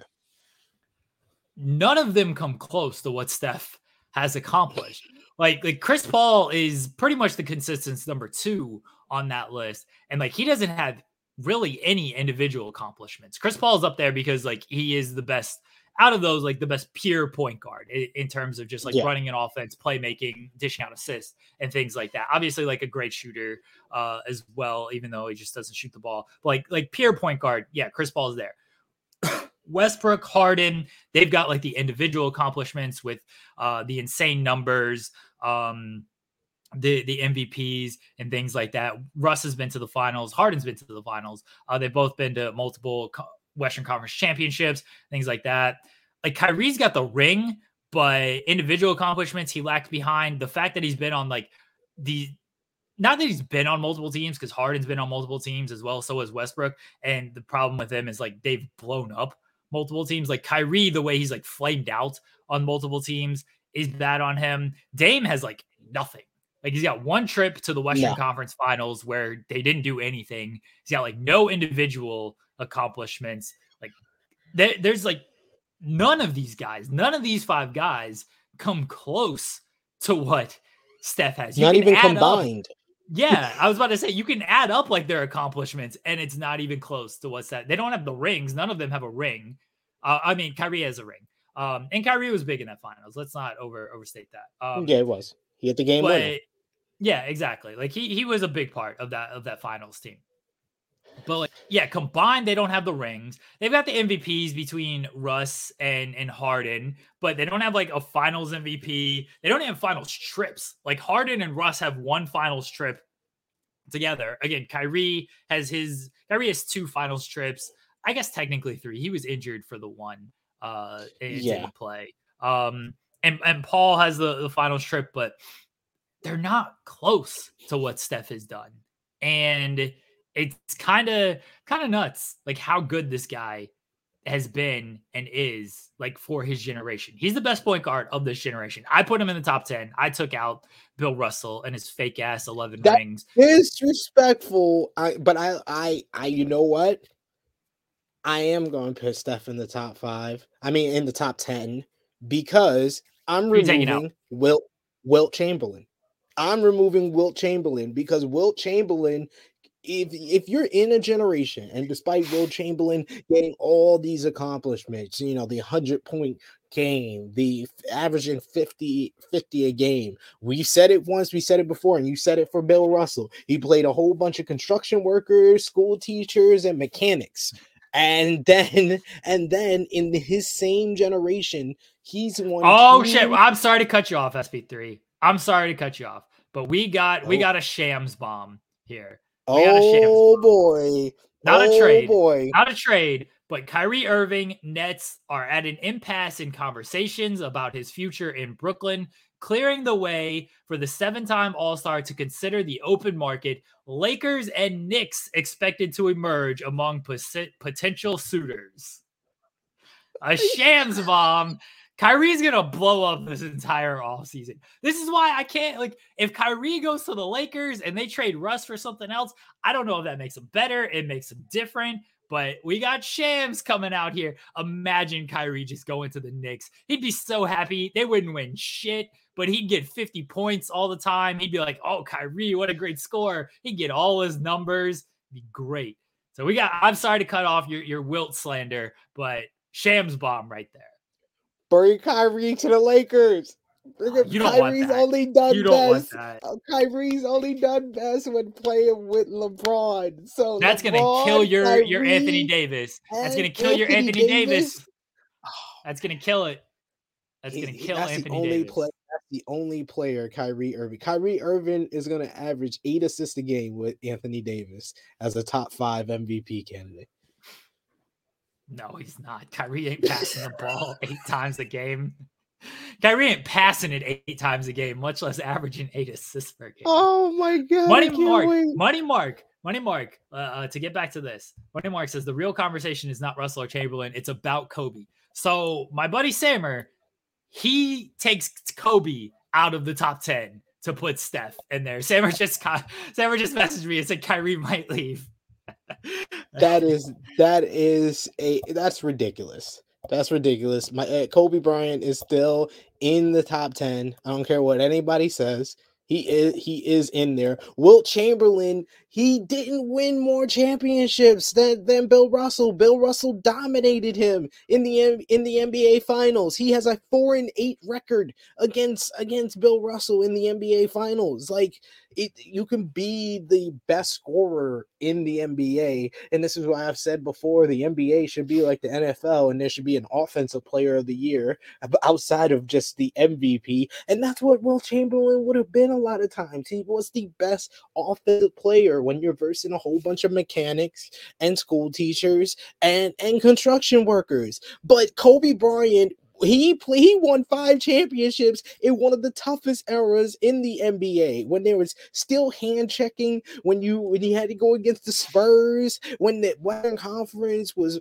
None of them come close to what Steph has accomplished. Like like Chris Paul is pretty much the consistent number two on that list, and like he doesn't have really any individual accomplishments. Chris Paul's up there because like he is the best out of those, like the best pure point guard in, in terms of just like yeah. running an offense, playmaking, dishing out assists, and things like that. Obviously, like a great shooter uh, as well, even though he just doesn't shoot the ball. But like like pure point guard, yeah, Chris Paul is there. Westbrook, Harden, they've got like the individual accomplishments with uh, the insane numbers, um, the the MVPs and things like that. Russ has been to the finals. Harden's been to the finals. Uh, they've both been to multiple co- Western Conference championships, things like that. Like Kyrie's got the ring, but individual accomplishments he lacked behind. The fact that he's been on like the not that he's been on multiple teams because Harden's been on multiple teams as well. So has Westbrook. And the problem with him is like they've blown up multiple teams. Like Kyrie, the way he's like flamed out on multiple teams is mm-hmm. bad on him. Dame has like nothing. Like he's got one trip to the Western yeah. Conference Finals where they didn't do anything. He's got like no individual accomplishments. Like there, there's like none of these guys, none of these five guys come close to what Steph has. You not even combined. Up, yeah, I was about to say you can add up like their accomplishments, and it's not even close to what's that. They don't have the rings. None of them have a ring. Uh, I mean, Kyrie has a ring. Um, and Kyrie was big in that finals. Let's not over overstate that. Um, yeah, it was. He had the game winner. Yeah, exactly. Like he he was a big part of that of that finals team. But like, yeah, combined, they don't have the rings. They've got the MVPs between Russ and and Harden, but they don't have like a Finals MVP. They don't have Finals trips. Like Harden and Russ have one Finals trip together. Again, Kyrie has his Kyrie has two Finals trips. I guess technically three. He was injured for the one. Uh, yeah. play. Um, and and Paul has the the Finals trip, but they're not close to what Steph has done, and it's kind of kind of nuts like how good this guy has been and is like for his generation. He's the best point guard of this generation. I put him in the top 10. I took out Bill Russell and his fake ass 11 that rings. Disrespectful. I but I I I you know what? I am going to put Steph in the top 5. I mean in the top 10 because I'm removing Wilt Wilt Chamberlain. I'm removing Wilt Chamberlain because Wilt Chamberlain if if you're in a generation and despite Wilt Chamberlain getting all these accomplishments, you know, the 100 point game, the averaging 50 50 a game. We said it once, we said it before and you said it for Bill Russell. He played a whole bunch of construction workers, school teachers and mechanics. And then and then in his same generation, he's one Oh two... shit, I'm sorry to cut you off SP3. I'm sorry to cut you off. But we got oh. we got a shams bomb here. Oh boy. Not oh a trade. boy. Not a trade. But Kyrie Irving Nets are at an impasse in conversations about his future in Brooklyn clearing the way for the seven time All Star to consider the open market. Lakers and Knicks expected to emerge among potential suitors. A shams bomb. Kyrie's gonna blow up this entire offseason. This is why I can't like if Kyrie goes to the Lakers and they trade Russ for something else, I don't know if that makes them better, it makes them different. But we got Shams coming out here. Imagine Kyrie just going to the Knicks. He'd be so happy. They wouldn't win shit, but he'd get 50 points all the time. He'd be like, oh, Kyrie, what a great score. He'd get all his numbers. It'd be great. So we got, I'm sorry to cut off your, your Wilt slander, but Shams bomb right there. Bring Kyrie to the Lakers. You don't Kyrie's want that. only done you don't best. Want that. Uh, Kyrie's only done best when playing with LeBron. So that's LeBron, gonna kill your Kyrie, your Anthony Davis. That's gonna kill Anthony your Anthony Davis. Davis. That's gonna kill it. That's gonna kill that's Anthony the only Davis. Play, that's the only player Kyrie Irving. Kyrie Irving is gonna average eight assists a game with Anthony Davis as a top five MVP candidate. No, he's not. Kyrie ain't passing the ball eight times a game. Kyrie ain't passing it eight times a game, much less averaging eight assists per game. Oh my god! Money Mark, wait. Money Mark, Money Mark. Uh, uh, to get back to this, Money Mark says the real conversation is not Russell or Chamberlain; it's about Kobe. So my buddy Samer, he takes Kobe out of the top ten to put Steph in there. Samer just Samer just messaged me and said Kyrie might leave. that is that is a that's ridiculous. That's ridiculous. My uh, Kobe Bryant is still in the top 10. I don't care what anybody says. He is he is in there. Wilt Chamberlain, he didn't win more championships than, than Bill Russell. Bill Russell dominated him in the in the NBA finals. He has a 4 and 8 record against against Bill Russell in the NBA finals. Like it, you can be the best scorer in the NBA. And this is why I've said before the NBA should be like the NFL and there should be an offensive player of the year outside of just the MVP. And that's what Wilt Chamberlain would have been a lot of times. He was the best offensive player when you're versing a whole bunch of mechanics and school teachers and, and construction workers. But Kobe Bryant he he won five championships in one of the toughest eras in the NBA when there was still hand checking when you when you had to go against the Spurs when the Western Conference was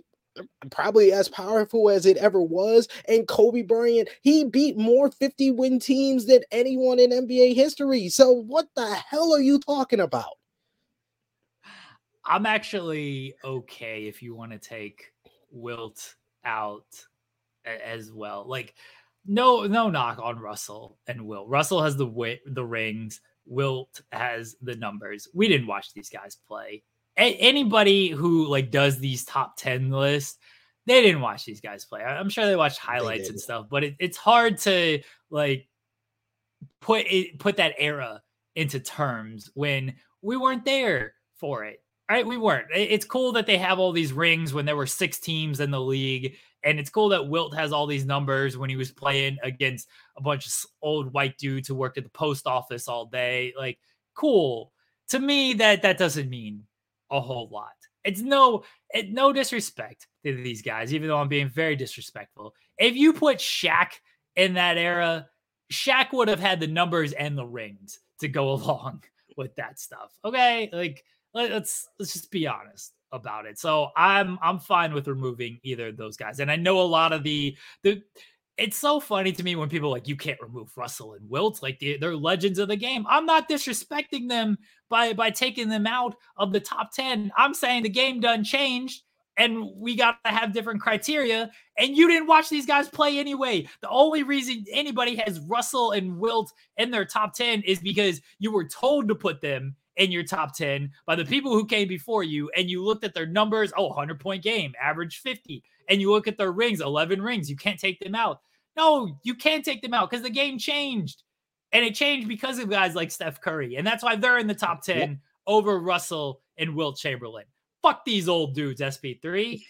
probably as powerful as it ever was and Kobe Bryant he beat more 50 win teams than anyone in NBA history. So what the hell are you talking about? I'm actually okay if you want to take Wilt out as well. Like no no knock on Russell and Will. Russell has the wit, the rings. Wilt has the numbers. We didn't watch these guys play. A- anybody who like does these top 10 lists, they didn't watch these guys play. I'm sure they watched highlights they and stuff, but it, it's hard to like put it put that era into terms when we weren't there for it. Right? We weren't. It's cool that they have all these rings when there were six teams in the league and it's cool that Wilt has all these numbers when he was playing against a bunch of old white dudes who worked at the post office all day. Like, cool. To me, that that doesn't mean a whole lot. It's no it, no disrespect to these guys, even though I'm being very disrespectful. If you put Shaq in that era, Shaq would have had the numbers and the rings to go along with that stuff. Okay, like let's let's just be honest about it. So I'm I'm fine with removing either of those guys. And I know a lot of the the it's so funny to me when people like you can't remove Russell and Wilt like they're legends of the game. I'm not disrespecting them by by taking them out of the top 10. I'm saying the game done changed and we got to have different criteria and you didn't watch these guys play anyway. The only reason anybody has Russell and Wilt in their top 10 is because you were told to put them in your top 10 by the people who came before you and you looked at their numbers oh 100 point game average 50 and you look at their rings 11 rings you can't take them out. No you can't take them out because the game changed and it changed because of guys like steph curry and that's why they're in the top 10 yep. over russell and wilt chamberlain. Fuck these old dudes sp3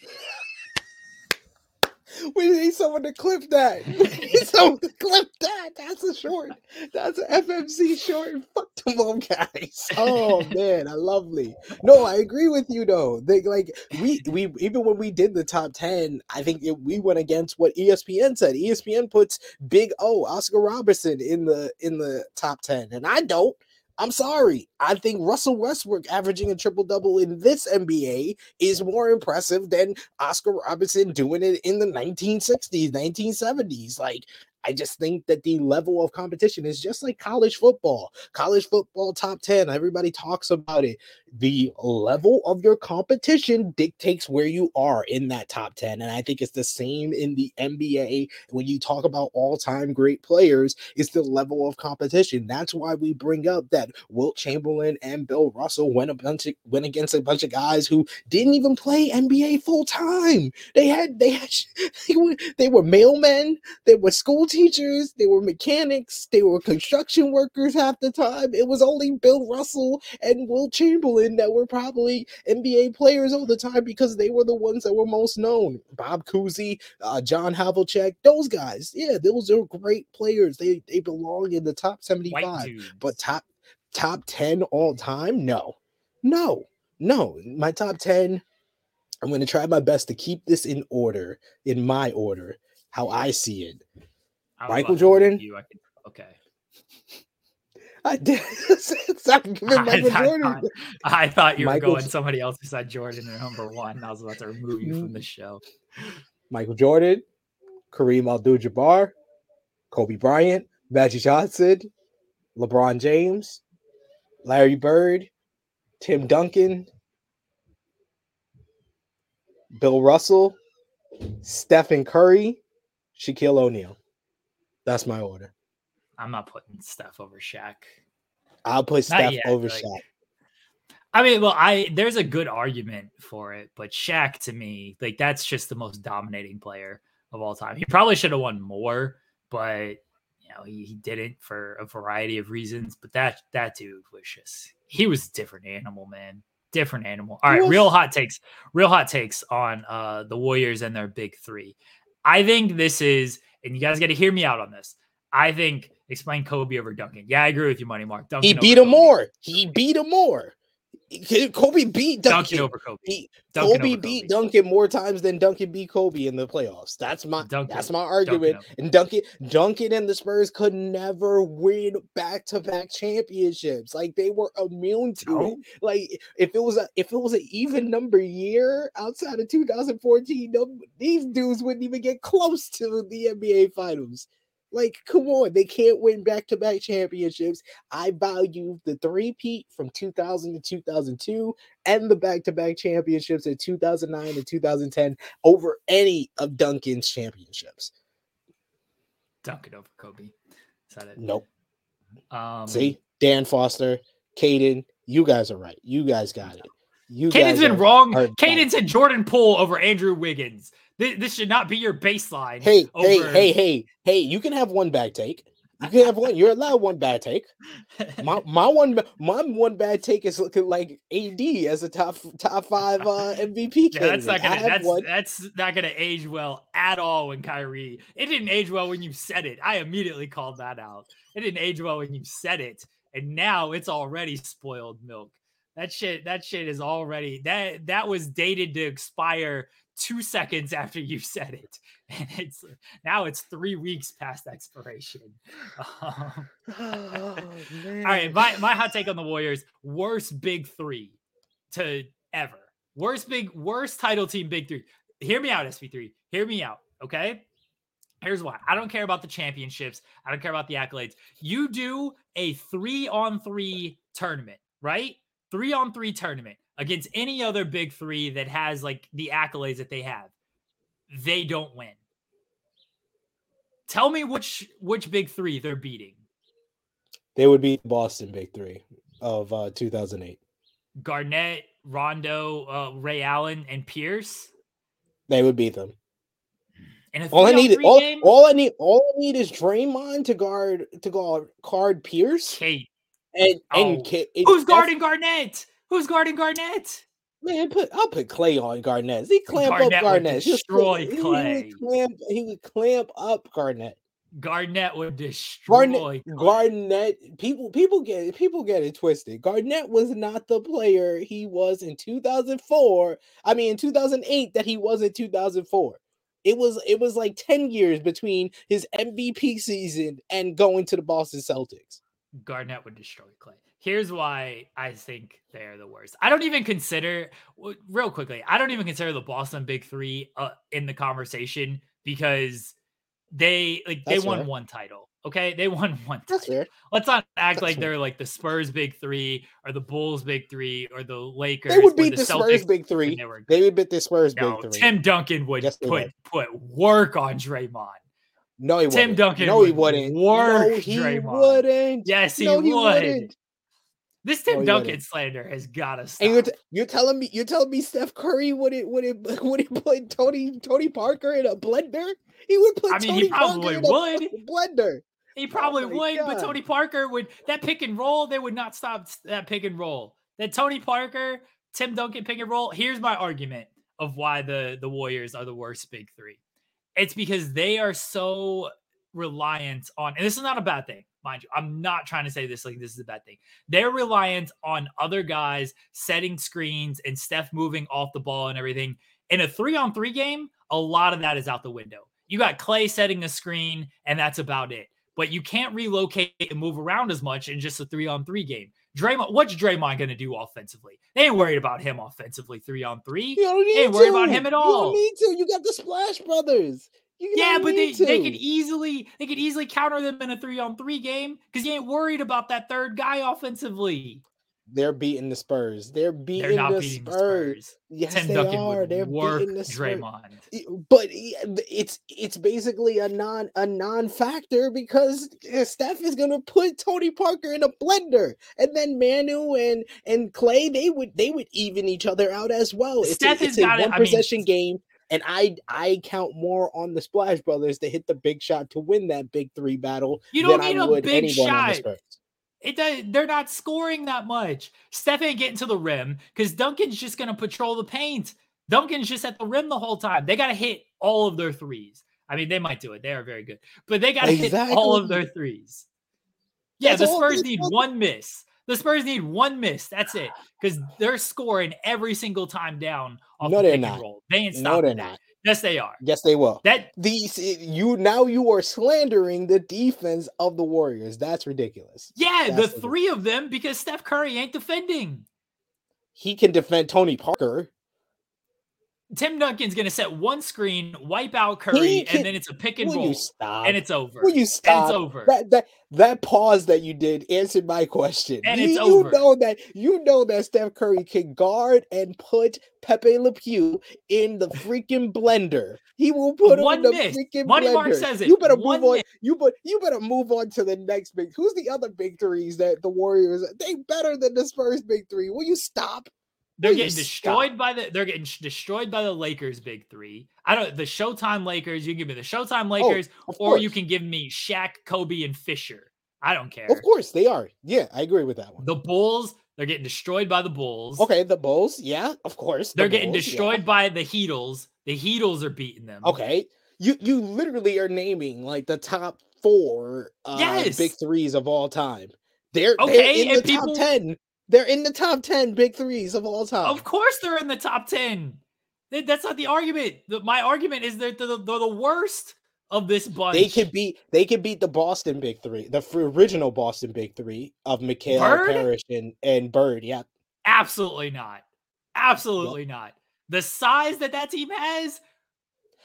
We need someone to clip that. Someone to clip that. That's a short. That's an FMC short. Fuck them all guys. Oh man, I lovely. No, I agree with you though. They like we we even when we did the top ten, I think it, we went against what ESPN said. ESPN puts Big O Oscar Robertson in the in the top ten, and I don't. I'm sorry. I think Russell Westbrook averaging a triple double in this NBA is more impressive than Oscar Robertson doing it in the 1960s, 1970s. Like, I just think that the level of competition is just like college football. College football top 10, everybody talks about it. The level of your competition dictates where you are in that top 10. And I think it's the same in the NBA. When you talk about all time great players, it's the level of competition. That's why we bring up that Wilt Chamberlain and Bill Russell went a bunch of, went against a bunch of guys who didn't even play NBA full time. They had they had they were, they were mailmen, they were school teachers, they were mechanics, they were construction workers half the time. It was only Bill Russell and Wilt Chamberlain that were probably NBA players all the time because they were the ones that were most known. Bob Cousy, uh, John Havlicek, those guys. Yeah, those are great players. They they belong in the top 75. But top top 10 all time? No. No. No. My top 10 I'm going to try my best to keep this in order, in my order, how I see it. I Michael Jordan? You, I could, okay. I did. Stop giving Michael I, Jordan. thought, I thought you were going somebody else beside Jordan at number one. I was about to remove you Mm. from the show. Michael Jordan, Kareem Abdul-Jabbar, Kobe Bryant, Magic Johnson, LeBron James, Larry Bird, Tim Duncan, Bill Russell, Stephen Curry, Shaquille O'Neal. That's my order. I'm not putting Steph over Shaq. I'll put Steph yet, over like- Shaq. I mean, well, I there's a good argument for it, but Shaq to me, like that's just the most dominating player of all time. He probably should have won more, but you know, he, he didn't for a variety of reasons. But that that dude was just he was a different animal, man. Different animal. All right, real hot takes. Real hot takes on uh the Warriors and their big three. I think this is, and you guys got to hear me out on this. I think explain Kobe over Duncan. Yeah, I agree with you, Money Mark. Duncan He beat him Kobe. more. He beat him more. Kobe beat Duncan. Duncan over Kobe. He, Duncan Kobe over beat Kobe. Duncan more times than Duncan beat Kobe in the playoffs. That's my Duncan- that's my argument. over- And Duncan Duncan and the Spurs could never win back to back championships. Like they were immune to it. Like if it was a if it was an even number year outside of 2014, no, these dudes wouldn't even get close to the NBA finals. Like, come on, they can't win back to back championships. I value the three peat from 2000 to 2002 and the back to back championships in 2009 and 2010 over any of Duncan's championships. Duncan over Kobe. Is that it? Nope. Um, See, Dan Foster, Caden, you guys are right. You guys got it. You Caden's been are- wrong. Caden said Jordan Poole over Andrew Wiggins. This, this should not be your baseline. Hey, hey, over- hey, hey, hey! You can have one bad take. You can have one. You're allowed one bad take. My my one my one bad take is looking like AD as a top top five uh, MVP Yeah, that's not gonna that's one. that's not gonna age well at all when Kyrie. It didn't age well when you said it. I immediately called that out. It didn't age well when you said it, and now it's already spoiled milk. That shit, that shit is already that that was dated to expire two seconds after you said it, and it's now it's three weeks past expiration. Um, Oh, all right, my, my hot take on the Warriors: worst big three to ever. Worst big, worst title team big three. Hear me out, SP3. Hear me out. Okay. Here's why. I don't care about the championships. I don't care about the accolades. You do a three on three tournament, right? Three on three tournament against any other big three that has like the accolades that they have. They don't win. Tell me which which big three they're beating. They would be Boston Big Three of uh, 2008. Garnett, Rondo, uh, Ray Allen, and Pierce. They would beat them. And All I need, all, game? all I need, all I need is Draymond to guard to guard guard Pierce Kate. and Oh. and K- it- Who's guarding Garnett? Who's guarding Garnett? Man, put I'll put Klay on Garnett. He clamp Garnett up Garnett. destroy he, Klay. He would, clamp, he would clamp up Garnett. Garnett would destroy Garnett. Garnett, people, people get it, people get it twisted. Garnett was not the player he was in 2004. I mean, in 2008 that he was in 2004. It was it was like 10 years between his MVP season and going to the Boston Celtics. Garnett would destroy Klay. Here's why I think they're the worst. I don't even consider, real quickly, I don't even consider the Boston Big Three uh, in the conversation because they like they That's won fair. one title. Okay, they won one That's title. fair. Let's not act That's like fair. they're like the Spurs Big Three or the Bulls Big Three or the Lakers. They would beat the, Spurs Celtics big three. They, were They would beat the Spurs no, big three. Tim Duncan would Yes, they put would. put work on Draymond. no, he Tim wouldn't. Duncan No, he would wouldn't. work no, he Draymond. wouldn't. Yes, he, no, he would. wouldn't. This oh, Tim he Duncan slander has got to stop. And you're, t- you're telling me you're telling me Steph Curry would it would it would it put Tony Tony Parker in a blender? He would put I mean, he Tony probably Parker in a would. blender. he oh probably Oh would, but Tony Parker would that pick and roll. They would not stop that pick and roll. That Tony Parker, Tim Duncan pick and roll. Here's my argument of why the the Warriors are the worst big three. It's because they are so reliant on, and this is not a bad thing, mind you. I'm not trying to say this like this is a bad thing. They're reliant on other guys setting screens and Steph moving off the ball and everything. In a three on three game, a lot of that is out the window. You got Klay setting a screen, and that's about it. But you can't relocate and move around as much in just a three on three game. Draymond, what's Draymond going to do offensively? They ain't worried about him offensively three on three. You don't need ain't worried about him at You all. don't need to. You got the Splash Brothers. Yeah, but they, they could easily they could easily counter them in a three on three game because you ain't worried about that third guy offensively. They're beating the Spurs. They're beating They're not the beating the Spurs. Spurs. Yes, Tim they Duncan are. They're beating the Spurs. Draymond. But it's it's basically a non a non-factor because uh, Steph is gonna put Tony Parker in a blender, and then Manu and and Klay they would they would even each other out as well. It's Steph a, it's a got it. one I mean, possession game, and I I count more on the Splash Brothers to hit the big shot to win that big three battle You don't than need I a would big anyone on the shot. It does, they're not scoring that much. Steph ain't getting to the rim because Duncan's just going to patrol the paint. Duncan's just at the rim the whole time. They got to hit all of their threes. I mean, they might do it. They are very good, but they got to hit all of their threes. Yeah, That's the Spurs need one miss. The Spurs need one miss. That's it because they're scoring every single time down off No, the they're pick not. and roll. They ain't No, they're not. Yes, they are. Yes, they will. That These eh, you now you are slandering the defense of the Warriors. That's ridiculous. yeah, That's the- three of them because Steph Curry ain't defending. He can defend Tony Parker. Tim Duncan's gonna set one screen, wipe out Curry, and then it's a pick and roll, you stop? and it's over. Will you And stop? it's over. That that that pause that you did answered my question. And you, it's you know that you know that Steph Curry can guard and put Pepe Le Pew in the freaking blender. He will put him One in the miss. freaking Money blender. Mark says it. You better One move on. miss. You but you better move on to the next big. Who's the other big threes that the Warriors? They better than the Spurs big three. Will you stop? They're getting stop? destroyed by the they're getting destroyed by the Lakers big three. I don't the Showtime Lakers. You can give me the Showtime Lakers, Of or you can give me Shaq, Kobe, and Fisher. I don't care. Of course they are. Yeah, I agree with that one. The Bulls, they're getting destroyed by the Bulls. Okay, the Bulls. Yeah, of course. the They're getting Bulls, yeah. destroyed by the Heatles. The Heatles are beating them. Okay, you you literally are naming like the top four uh, Yes. big threes of all time. They're Okay, they're in the and top ten. They're in the top ten big threes of all time. Of course, they're in the top ten. That's not the argument. My argument is that they're the, they're the worst of this bunch. They could beat they could beat the Boston big three, the original Boston big three of McHale, Bird? Parish, and and Bird. Yeah, Absolutely not. Absolutely not. The size that that team has.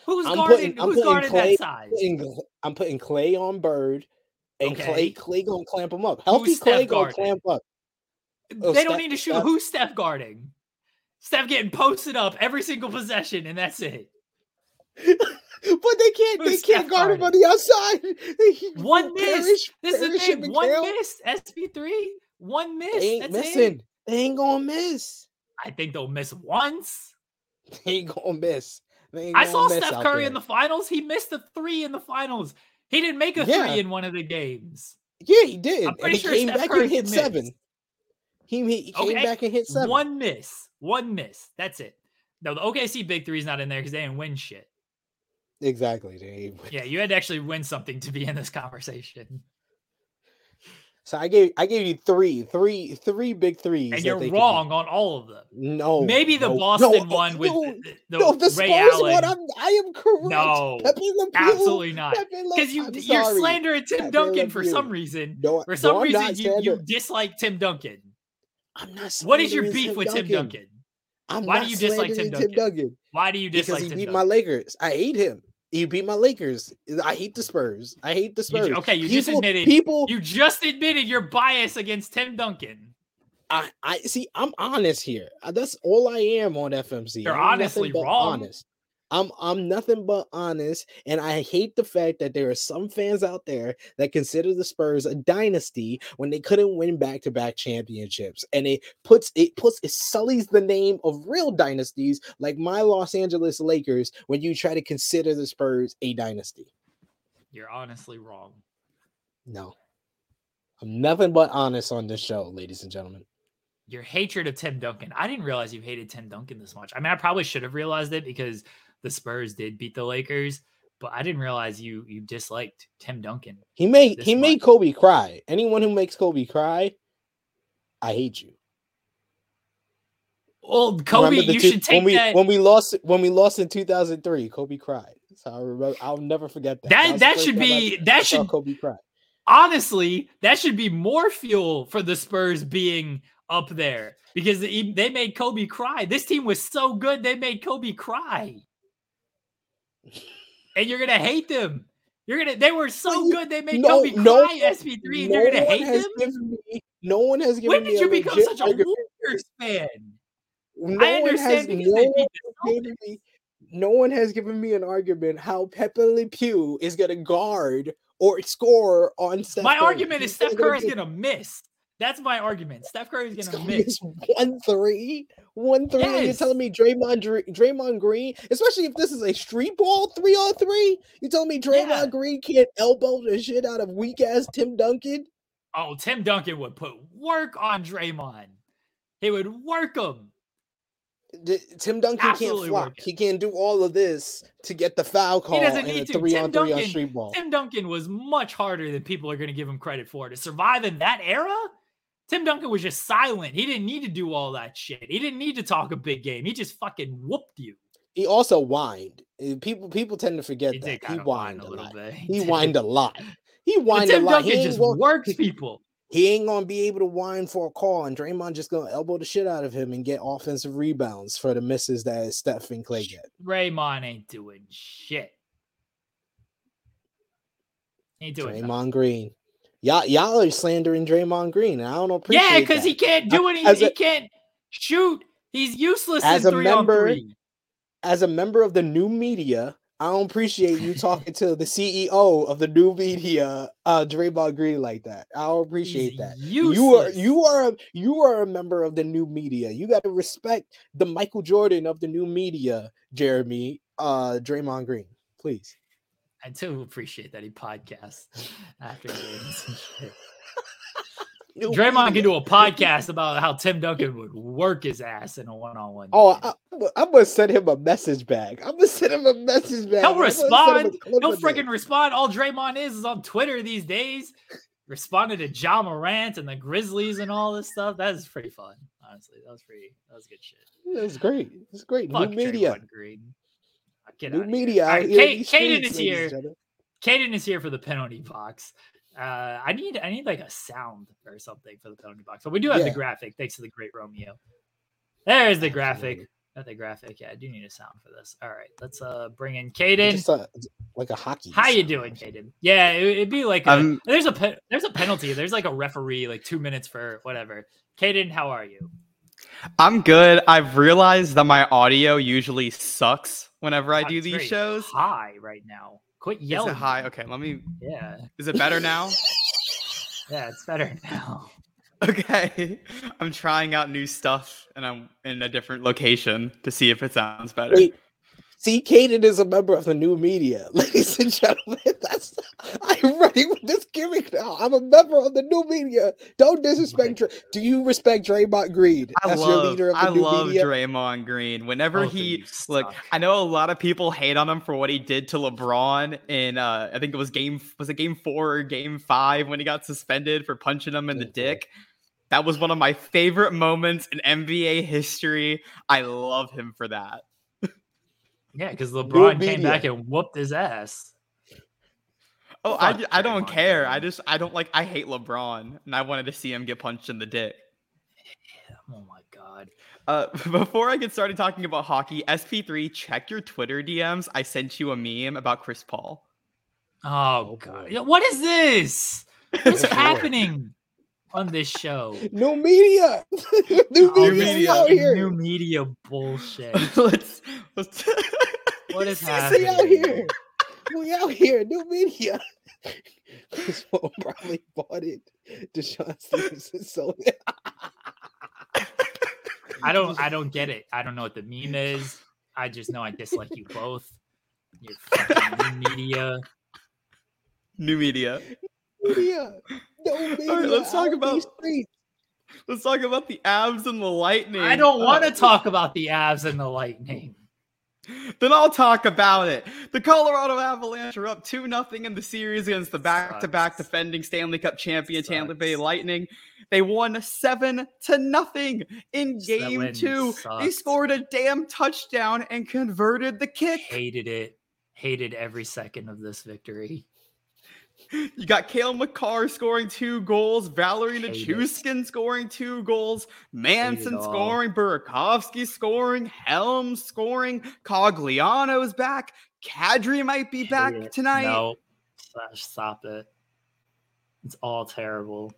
Who's I'm guarding? putting- who's guarding Klay- that size? putting I'm putting Klay on Bird, and Okay. Klay Klay gonna clamp him up. Healthy Who's Klay gonna clamp up. Oh, they don't need to shoot. Steph- Who's Steph guarding? Steph getting posted up every single possession, and that's it. but they can't. They Who's can't Steph guard him on the outside. One miss. This is the thing. One miss. SP three. One miss. They ain't that's missing. It. They ain't gonna miss. I think they'll miss once. They ain't gonna miss. Ain't I gonna saw miss Steph Curry in the finals. He missed a three in the finals. He didn't make a Yeah. three in one of the games. Yeah, he did. I'm and pretty he sure came Steph back Curry and hit missed. seven. He, he came Okay, back and hit seven. One miss. One miss. That's it. No, the OKC big three is not in there because they didn't win shit. Exactly. Yeah, you had to actually win something to be in this conversation. So I gave I gave you three, three, three big threes. And you're wrong on all of them. No, Maybe the no, Boston no, one with no, the, the, no, the Ray Spurs Allen. one. I'm, I am correct. No, Pepe Absolutely not. Because you I'm you're sorry. slandering Tim Pepe Duncan for some reason. No, For some reason, you, you dislike Tim Duncan. I'm not. What is your beef with Tim Duncan? I'm Why do you dislike Tim slandering Duncan? Why do you Because dislike he Tim beat my Lakers. I hate him. He beat my Lakers. I hate the Spurs. I hate the Spurs. ju- okay, you just People- admitted people. You just admitted your bias against Tim Duncan. I, I see. I'm honest here. That's all I am on FMC. You're I'm honestly wrong. Honest. I'm I'm nothing but honest, and I hate the fact that there are some fans out there that consider the Spurs a dynasty when they couldn't win back-to-back championships, and it puts it puts it sullies the name of real dynasties like my Los Angeles Lakers when you try to consider the Spurs a dynasty. You're honestly wrong. No, I'm nothing but honest on this show, ladies and gentlemen. Your hatred of Tim Duncan. I didn't realize you hated Tim Duncan this much. I mean, I probably should have realized it because the Spurs did beat the Lakers, but I didn't realize you you disliked Tim Duncan. He made he made. Kobe cry. Anyone who makes Kobe cry, I hate you. Well, Kobe, you two- should take when we that. when we lost when we lost in 2003. Kobe cried. So I remember. I'll never forget that. that that should time I be that saw should Kobe cry. honestly that should be more fuel for the Spurs being up there because they made Kobe cry. This team was so good they made Kobe cry, and you're gonna hate them. You're gonna. They were so you- good they made no- Kobe no cry. one- SP3, and no you're gonna hate has them. me. No one has given When did you become such a. Warriors fan? No I one understand has because no they one beat the has given me. No one has given me an argument how Pepe Le Pew is going to guard or score on Steph My Curry. argument is Steph Curry is gonna miss. That's my argument. Steph Curry is gonna gonna miss. one three, one three. And you're telling me Draymond, Dr- Draymond Green, especially if this is a street ball three on three. You telling me Draymond Yeah. Green can't elbow the shit out of weak ass Tim Duncan? Oh, Tim Duncan would put work on Draymond. He would work him. D- Tim Duncan Absolutely can't flop. He can't do all of this to get the foul call He doesn't need to. three Tim on three on Duncan- street ball. Tim Duncan was much harder than people are going to give him credit for. To survive in that era, Tim Duncan was just silent. He didn't need to do all that shit. He didn't need to talk a big game. He just fucking whooped you. He also whined. Uh, People people tend to forget He that he whined a a little lot. bit. He did. whined a lot. He whined a lot. He Duncan ain't, just gonna, works people. he ain't gonna be able to whine for a call, and Draymond just gonna elbow the shit out of him and get offensive rebounds for the misses that Steph and Klay get. Raymond ain't doing shit. Ain't doing nothing. Draymond Green. Y'all, y'all are slandering Draymond Green. and I don't appreciate Yeah, because he can't do anything. as He a- can't shoot. He's useless As in a three member- as a member of the new media, I don't appreciate you talking to the CEO of the new media, uh, Draymond Green, like that. I don't appreciate He's that. Useless. You are you are a, you are a member of the new media. You got to respect the Michael Jordan of the new media, Jeremy. Uh, Draymond Green, please. I do appreciate that he podcasts after games. and shit. New Draymond can do a podcast about how Tim Duncan would work his ass in a one-on-one. Oh. I, I'm- I'm gonna send him a message back. I'm gonna send him a message back. He'll respond. He'll freaking respond. All Draymond is is on Twitter these days. Responded to Ja Morant and the Grizzlies and all this stuff. That is pretty fun. Honestly, that was pretty. That was good shit. It's great. It's great. Fuck new media. Green. Uh, Get New outta media. Here. All out here in Kate, Kaden is here. and. Kaden is here for the penalty box. Uh, I need I need like a sound or something for the penalty box, but we do have the graphic. Thanks to the great Romeo. There's the graphic. Absolutely. Got the graphic. Yeah, I do need a sound for this. All right, let's uh bring in Kaden. Just a, like a hockey. How you doing, Kaden? Yeah, it, would be like a, I'm- there's a there's a penalty. There's like a referee, like two minutes for whatever. Kaden, how are you? I'm good. I've realized that my audio usually sucks whenever I Wow, do it's these very shows. High right now. Quit Is yelling. it high? Okay, let me. Yeah, Is it better now? yeah, it's better now. okay. I'm trying out new stuff and I'm in a different location to see if it sounds better. Wait, See, Caden is a member of the new media, ladies and gentlemen. That's I'm running with this gimmick now. I'm a member of the new media. Don't disrespect. Dray- Do you respect Draymond Green I as love, your leader of the I new love media? Draymond Green. Whenever Both of he look, suck. I know a lot of people hate on him for what he did to LeBron in uh I think it was game was it game four or game five when he got suspended for punching him in the dick. That was one of my favorite moments in NBA history. I love him for that. Yeah, because LeBron came media. back and whooped his ass. Oh, I, I don't Draymond care. I just I don't like I hate LeBron and I wanted to see him get punched in the dick. Oh my god. Uh, before I get started talking about hockey, SP3, check your Twitter DMs. I sent you a meme about Chris Paul. Oh, Oh, god. boy. What is this? What's happening on this show? New media. new Oh, media media. out here. New media bullshit. let's let's What is CC happening? out here. We out here. New media. Chris Paul probably bought it. DeShawn Stevenson sold it. I don't I don't get it. I don't know what the meme is. I just know I dislike you both. You fucking new media. new media. Media. No media. let's talk about- streets. Let's talk about the Avs and the lightning. I don't want to talk about the Avs and the lightning. Then I'll talk about it. The Colorado Avalanche are up 2 nothing in the series against the back to back defending Stanley Cup champion Tampa Bay Lightning. They won 7 to nothing in game Seven 2. They scored a damn touchdown and converted the kick. Hated it. Hated every second of this victory. You got Cale Makar scoring two goals, Valeri. Nichushkin scoring two goals, Manson scoring, Burakovsky scoring, Helm scoring, Cogliano's back, Kadri might be Hate back it. tonight. No. Slash, Stop it. It's all terrible.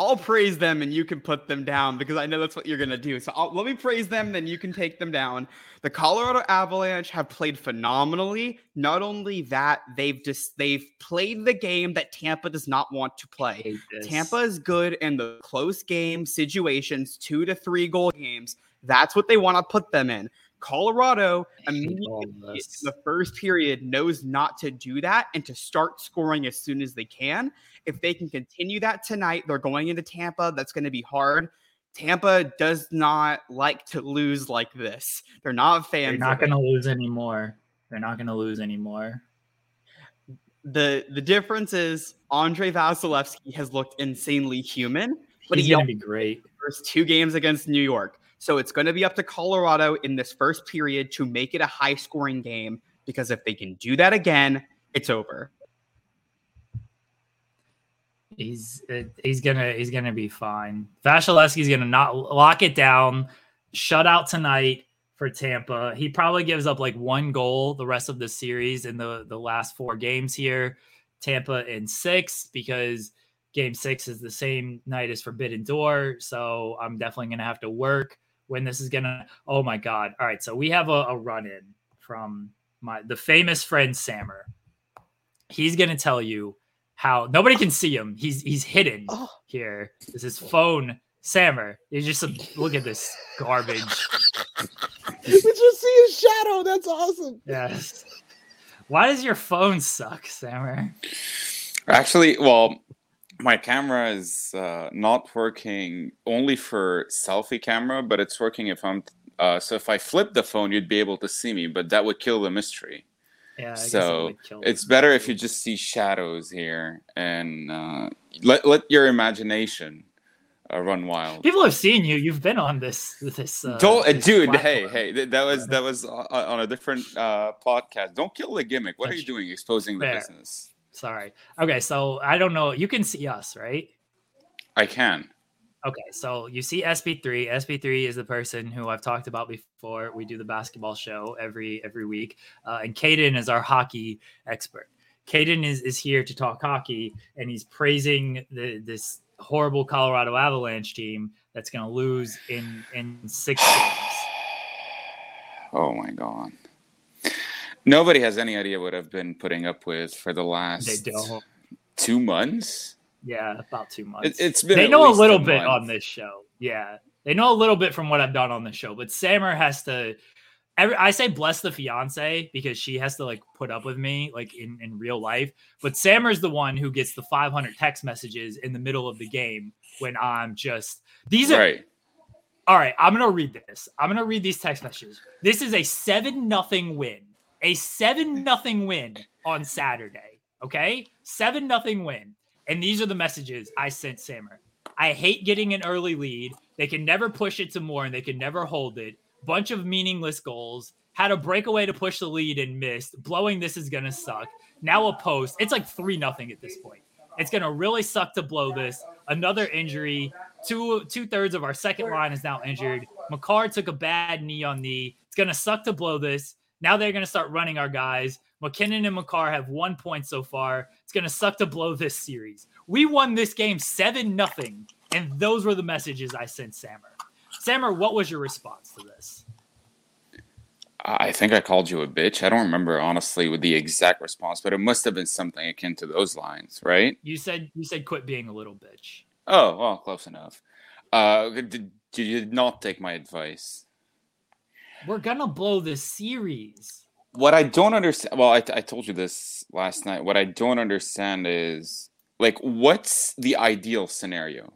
I'll praise them and you can put them down because I know that's what you're going to do. So I'll, let me praise them, then you can take them down. The Colorado Avalanche have played phenomenally. Not only that, they've just they've played the game that Tampa does not want to play. Tampa is good in the close game situations, two to three goal games. That's what they want to put them in. Colorado immediately in the first period knows not to do that and to start scoring as soon as they can. If they can continue that tonight, they're going into Tampa. That's going to be hard. Tampa does not like to lose like this. They're not fans. They're not going to lose anymore. They're not going to lose anymore. the the difference is Andrei Vasilevskiy has looked insanely human, but He's he going to be great. first two games against New York. So it's going to be up to Colorado in this first period to make it a high scoring game because if they can do that again, it's over. He's uh, he's gonna he's gonna be fine. Vasilevskiy's gonna not lock it down, shut out tonight for Tampa. He probably gives up like one goal the rest of the series in the the last four games here. Tampa in six because game six is the same night as Forbidden Door. So I'm definitely gonna have to work when this is gonna. Oh my god! All right, so we have a, a run in from my the famous friend Samer. He's gonna tell you how nobody can see him. He's he's hidden Oh. here. This is phone Samer. You just look at this garbage. We just see his shadow. That's awesome. Yes. Why does your phone suck, Samer? Actually, well, my camera is uh, not working only for selfie camera, but it's working if I'm. Uh, so if I flip the phone, you'd be able to see me, but that would kill the mystery. Yeah. I So, would kill It's better if you just see shadows here and uh, let let your imagination uh, run wild. People have seen you. You've been on this this. Uh, Don't, uh, this dude. Hey, hey, th- that was that was uh, on a different uh, podcast. Don't kill the gimmick. What are you doing? Exposing the business. Sorry. Okay, so I don't know. You can see us, right? I can. Okay, so you see SP3. SP3 is the person who I've talked about before. We do the basketball show every every week, uh, and Caden is our hockey expert. Caden is is here to talk hockey, and he's praising the this horrible Colorado Avalanche team that's going to lose in in six games. Oh my god. Nobody has any idea what I've been putting up with for the They last two months. Yeah, about two months. It, it's been. they know a little bit month. on this show. Yeah. They know a little bit from what I've done on the show, but Samer has to every, I say bless the fiance because she has to like put up with me like in, in real life. But Samer's the one who gets the 500 text messages in the middle of the game when I'm just these are Right. all right. I'm gonna read this. I'm gonna read these text messages. This is a seven nothing win. A seven nothing win on Saturday. Okay, seven nothing win. And these are the messages I sent Samer. I hate getting an early lead. They can never push it to more, and they can never hold it. Bunch of meaningless goals. Had a breakaway to push the lead and missed. Blowing this is gonna suck. Now a post. It's like three nothing at this point. It's gonna really suck to blow this. Another injury. Two two thirds of our second line is now injured. Makar took a bad knee on knee. It's gonna suck to blow this. Now they're gonna start running our guys. MacKinnon and Makar have one point so far. It's gonna suck to blow this series. We won this game seven nothing, and those were the messages I sent Samer. Samer, what was your response to this? I think I called you a bitch. I don't remember honestly with the exact response, but it must have been something akin to those lines, right? You said you said quit being a little bitch. Oh, well, close enough. Uh, did, you did not take my advice. We're gonna blow this series. What I don't understand, well, I, I told you this last night. What I don't understand is like, what's the ideal scenario?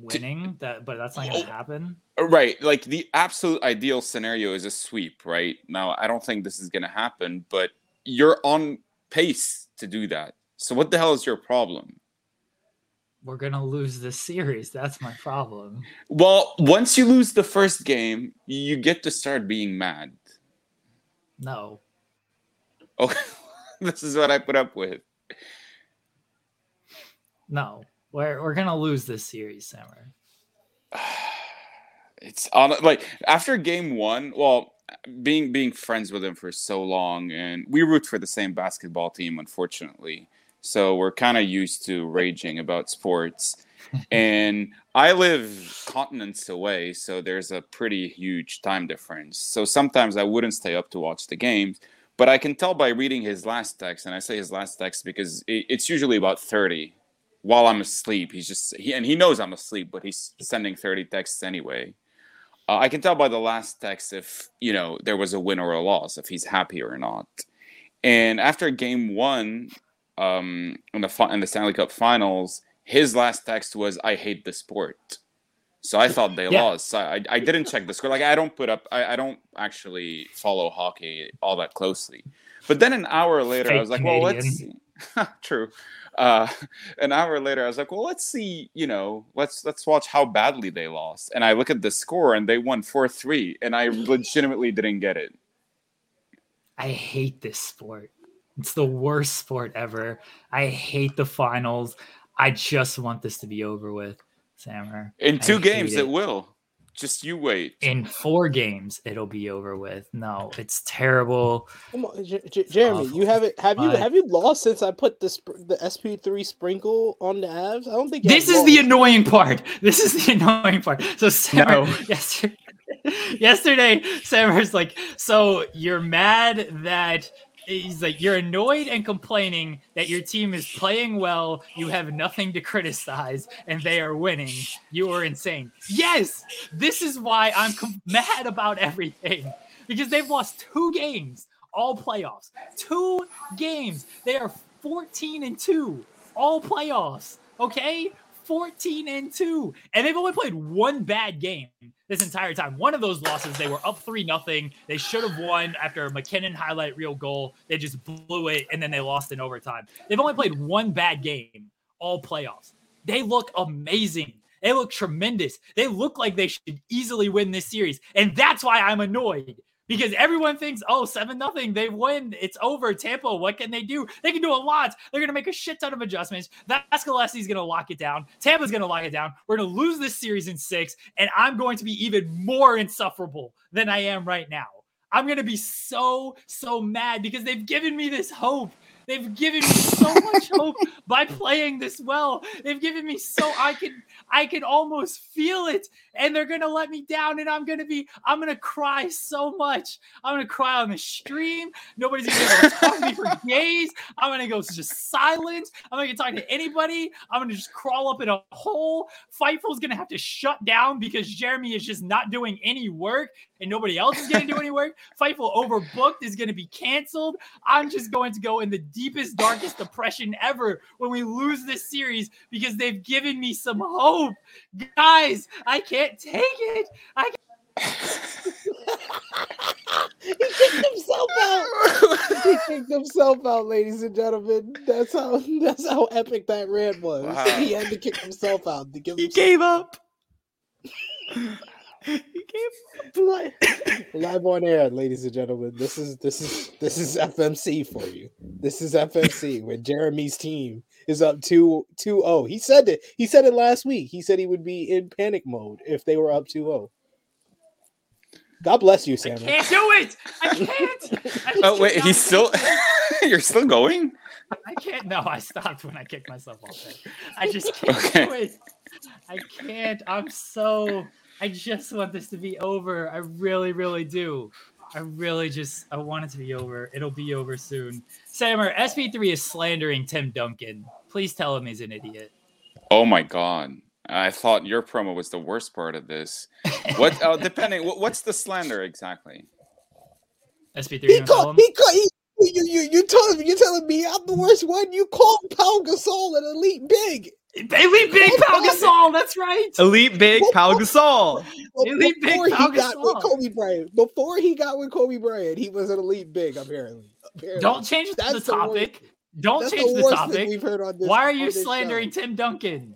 Winning that, but that's not gonna Oh. happen. Uh, Right, like the absolute ideal scenario is a sweep, right? Now, I don't think this is to happen, but you're on pace to do that. So, what the hell is your problem? We're gonna lose this series. That's my problem. Well, once you lose the first game, you get to start being mad. No. Okay, this is what I put up with. No. We're we're gonna lose this series, Samer. It's on like after game one. Well, being being friends with him for so long, and we root for the same basketball team, unfortunately. So we're kind of used to raging about sports. and I live continents away, so there's a pretty huge time difference. So sometimes I wouldn't stay up to watch the games, but I can tell by reading his last text, and I say his last text because it's usually about 30 while I'm asleep. He's just, he, and he knows I'm asleep, but he's sending 30 texts anyway. Uh, I can tell by the last text if, you know, there was a win or a loss, if he's happy or not. And after game one, um, in the fi- in the Stanley Cup Finals, his last text was, "I hate the sport." So I thought they Yeah. lost. So I, I didn't check the score. Like I don't put up. I, I don't actually follow hockey all that closely. But then an hour later, I was like, "Well, let's see." True. Uh, an hour later, I was like, "Well, let's see. You know, let's let's watch how badly they lost." And I look at the score, and they won four three, and I legitimately didn't get it. I hate this sport. It's the worst sport ever. I hate the finals. I just want this to be over with, Samer. In two games, it. it will. Just you wait. In four games, it'll be over with. No, it's terrible. Come on, J- J- Jeremy, you haven't have you have you lost since I put the sp- the SP3 sprinkle on the Avs? I don't think This y'all is the annoying part. This is the annoying part. So Samer, No. yesterday, yesterday, Samer's like, so you're mad that he's like, you're annoyed and complaining that your team is playing well. You have nothing to criticize, and they are winning. You are insane. Yes, this is why I'm com- mad about everything because they've lost two games, all playoffs. Two games. They are 14 and two, all playoffs. Okay. 14 and 2 and they've only played one bad game this entire time. One of those losses they were up 3 nothing. They should have won after a MacKinnon highlight real goal. They just blew it and then they lost in overtime. They've only played one bad game all playoffs. They look amazing. They look tremendous. They look like they should easily win this series and that's why i'm annoyed because everyone thinks, oh, seven nothing, they win, it's over. Tampa, what can they do? They can do a lot. They're gonna make a shit ton of adjustments. Vasilevskiy's gonna lock it down. Tampa's gonna lock it down. We're gonna lose this series in six, and I'm going to be even more insufferable than I am right now. I'm gonna be so so mad because they've given me this hope. They've given me so much hope by playing this well. They've given me so I can I can almost feel it, and they're gonna let me down, and I'm gonna be I'm gonna cry so much. I'm gonna cry on the stream. Nobody's gonna talk to me for days. I'm gonna go just silent. I'm not gonna talk to anybody. I'm gonna just crawl up in a hole. Fightful's gonna have to shut down because Jeremy is just not doing any work and nobody else is gonna do any work. Fightful overbooked is gonna be canceled. I'm just going to go in the deepest, darkest depression ever when we lose this series because they've given me some hope. Guys, I can't take it. I he kicked himself out. he kicked himself out, ladies and gentlemen. That's how that's how epic that rant was. Wow. He had to kick himself out to give He himself gave up. he gave live, live on air, ladies and gentlemen. This is this is this is FMC for you. This is FMC when Jeremy's team is up 2 2-0. He said it. He said it last week. He said he would be in panic mode if they were up 2-0. God bless you, Sam. I can't do it. I can't. I Oh wait, cannot he's still. You're still going? I can't. No, I stopped when I kicked myself off there. I just can't Okay. do it. I can't. I'm so. I just want this to be over. I really, really do. I really just. I want it to be over. It'll be over soon. Samer, SP3 is slandering Tim Duncan. Please tell him he's an idiot. Oh my god. I thought your promo was the worst part of this. What? Uh, depending. What, what's the slander exactly? SP3, He you wanna called. He called. He, you you you telling me? You telling me I'm the worst one? You called Pau Gasol an elite big. Elite Big Pau Gasol. That's right. elite big Pau Gasol. Elite big before Pau he got with Gasol. Kobe Bryant. Before he got with Kobe Bryant, he was an elite big. Apparently, apparently. Don't change the That's the worst- topic. Don't That's change the the worst thing topic. we've heard on this. Why are on you this show. slandering Tim Duncan?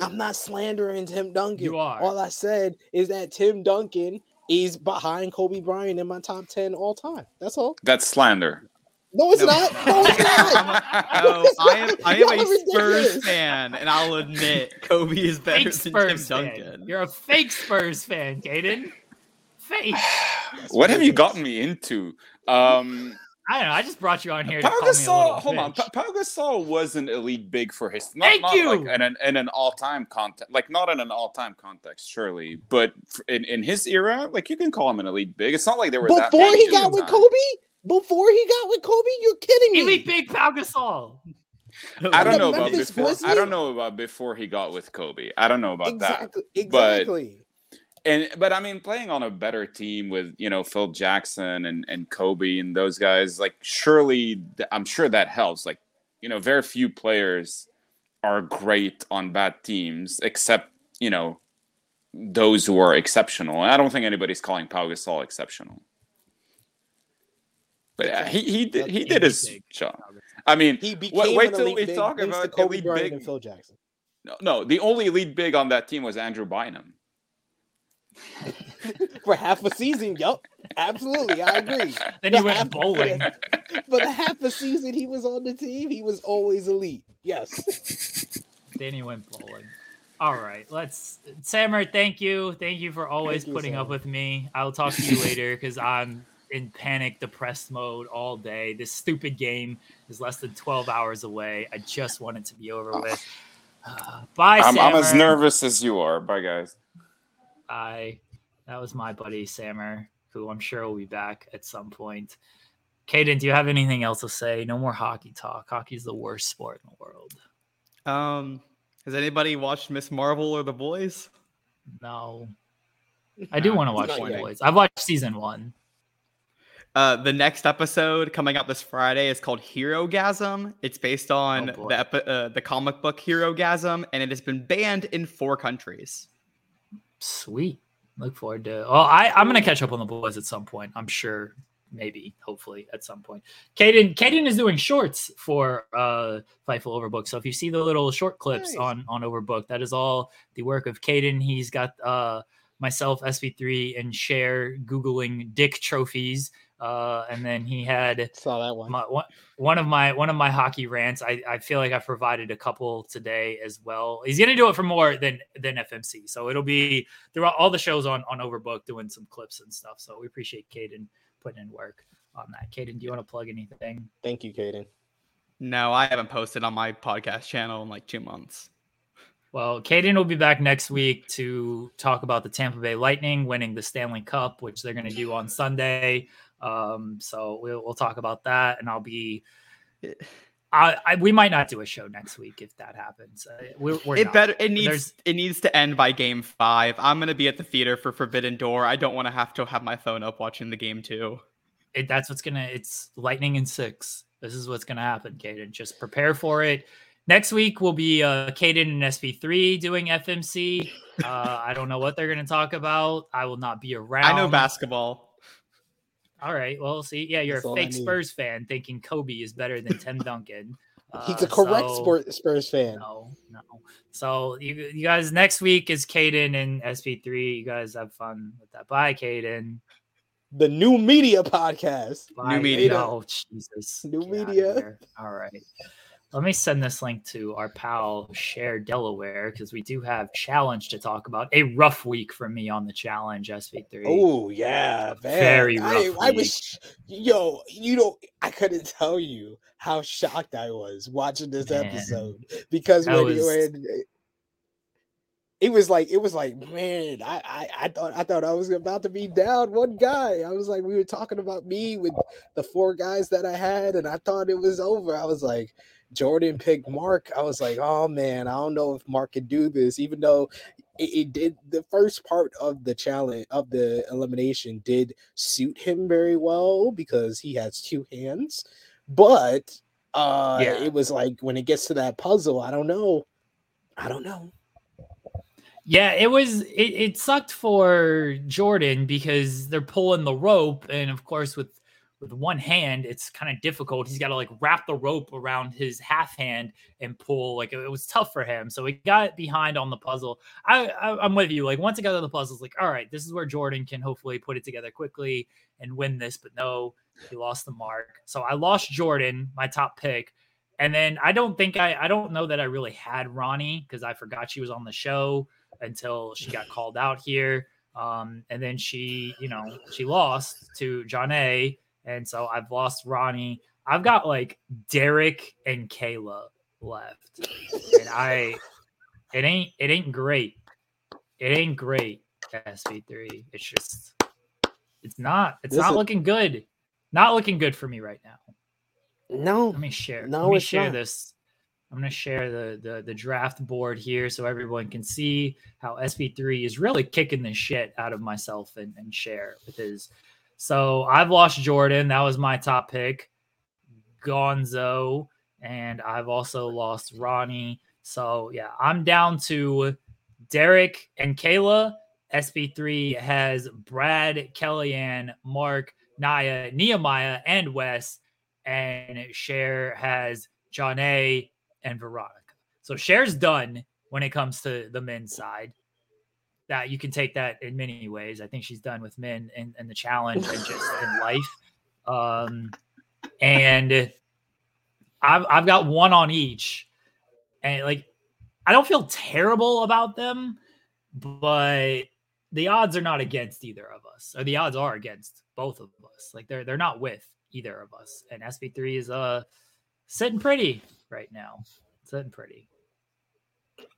I'm not slandering Tim Duncan. You are. All I said is that Tim Duncan is behind Kobe Bryant in my top ten all time. That's all. That's slander. No, it's No. not. No, it's not. No, I am I am a ridiculous. Spurs fan, and I'll admit Kobe is better Fake than Spurs Tim fan. Duncan. You're a fake Spurs fan, Caden. Fake. What have you gotten me into? Um, I don't know. I just brought you on here to Pau call me a Gasol. Hold on. bitch. Pa- Pau Gasol wasn't elite big for his. Not, Thank not you! Like in an in an all time context, like not in an all time context, surely. But in, in his era, like you can call him an elite big. It's not like there were that Before many he got with time. Kobe, before he got with Kobe, you're kidding me. Elite Big Pau Gasol. I don't The know about Memphis before. I don't know about before he got with Kobe. I don't know about that. exactly. Exactly. And but I mean, playing on a better team with you know Phil Jackson and and Kobe and those guys, like surely I'm sure that helps. Like you know, very few players are great on bad teams, except you know those who are exceptional. I don't think anybody's calling Pau Gasol exceptional. But yeah, he he did he did his job. I mean, He became wait, wait till we talk about Kobe elite Bryant big. and Phil Jackson. No, no, the only elite big on that team was Andrew Bynum. For half a season, yup, absolutely, I agree. Then he For went half- bowling. For the half a season he was on the team, he was always elite. Yes. Then he went bowling. All right, let's. Samer, thank you, thank you for always you, putting up with me. I'll talk to you later because I'm in panic, depressed mode all day. This stupid game is less than 12 hours away. I just want it to be over with. Uh, bye, I'm, I'm as nervous as you are. Bye, guys. I that was my buddy Samer, who I'm sure will be back at some point. Caden, do you have anything else to say? No more hockey talk. Hockey's the worst sport in the world. Um, has anybody watched Miss Marvel or The Boys? No. I do want to watch The. Boys. I've watched season one. Uh, the next episode coming out this Friday is called Herogasm. It's based on Oh, the epi- uh, the comic book Herogasm, and it has been banned in four countries. Sweet. Look forward to Oh, I, I'm gonna catch up on the boys at some point. I'm sure, maybe, hopefully, at some point. Caden, Caden is doing shorts for uh Fightful Overbook. So if you see the little short clips Nice. on on Overbook, that is all the work of Caden. He's got uh myself, SP3, and Cher googling dick trophies. Uh, and then he had Saw that one. my, one, one of my one of my hockey rants. I, I feel like I provided a couple today as well. He's gonna do it for more than than FMC, so it'll be throughout all the shows on on Overbook doing some clips and stuff. So we appreciate Caden putting in work on that. Caden, do you want to plug anything? Thank you, Caden. No, I haven't posted on my podcast channel in like two months. Well, Caden will be back next week to talk about the Tampa Bay Lightning winning the Stanley Cup, which they're going to do on Sunday. Um, so we'll, we'll talk about that, and I'll be. I, I, we might not do a show next week if that happens. Uh, we're, we're it not. better. It needs. There's- It needs to end by game five. I'm gonna be at the theater for Forbidden Door. I don't want to have to have my phone up watching the game too. it, that's what's gonna it's lightning in six this is what's gonna happen Caden. just prepare for it next week will be uh Caden and sp3 doing fmc uh i don't know what they're gonna talk about i will not be around I know basketball. All right well see yeah you're That's a fake spurs fan thinking kobe is better than tim duncan He's Uh, a correct so- sport Spurs fan. no, no. So you, you guys next week is Caden and SP3. You guys have fun with that. Bye, Caden. The new media podcast. Bye. media. Oh, Jesus. New Get media. All right. Let me send this link to our pal Cher Delaware because we do have challenge to talk about. A rough week for me on the challenge SV3. Oh yeah, man. Very I, rough I was, yo, you know, I couldn't tell you how shocked I was watching this Man. episode because when, was- when it was like, it was like, man, I, I, I thought, I thought I was about to be down one guy. I was like, we were talking about me with the four guys that I had, and I thought it was over. I was like. Jordan picked Mark. I was like, oh man, I don't know if Mark can do this, even though it, it did the first part of the challenge of the elimination did suit him very well because he has two hands. But uh Yeah. it was like when it gets to that puzzle, I don't know. I don't know. Yeah, it was it, it sucked for Jordan because they're pulling the rope, and of course with with one hand, it's kind of difficult. He's got to like wrap the rope around his half hand and pull. Like it, was tough for him, so he got behind on the puzzle. I, I I'm with you. Like once it got to the puzzle, it's like all right, this is where Jordan can hopefully put it together quickly and win this. But no, he lost the mark. So I lost Jordan, my top pick. And then I don't think I I don't know that I really had Ronnie because I forgot she was on the show until she got called out here. Um, and then she, you know, she lost to Jonna. And so I've lost Ronnie. I've got like Derek and Kayla left. And I it ain't it ain't great. It ain't great, SP3. It's just it's not it's This not looking good. Not looking good for me right now. No, Let me share. No, let me share not. this. I'm going to Cher the, the the draft board here so everyone can see how SP3 is really kicking the shit out of myself and, and share with his. So I've lost Jordan. That was my top pick. Gonzo. And I've also lost Ronnie. So yeah, I'm down to Derek and Kayla. SP3 has Brad, Kellyanne, Mark, Nia, Nehemiah, and Wes and Cher has Jonna and Veronica. So Cher's done when it comes to the men's side. That you can take that in many ways. I think she's done with men and, and the challenge and just in life. Um, and I've I've got one on each, and like I don't feel terrible about them, but the odds are not against either of us, or the odds are against both of us. Like they're they're not with either of us. And SP3 is uh sitting pretty right now. Sitting pretty.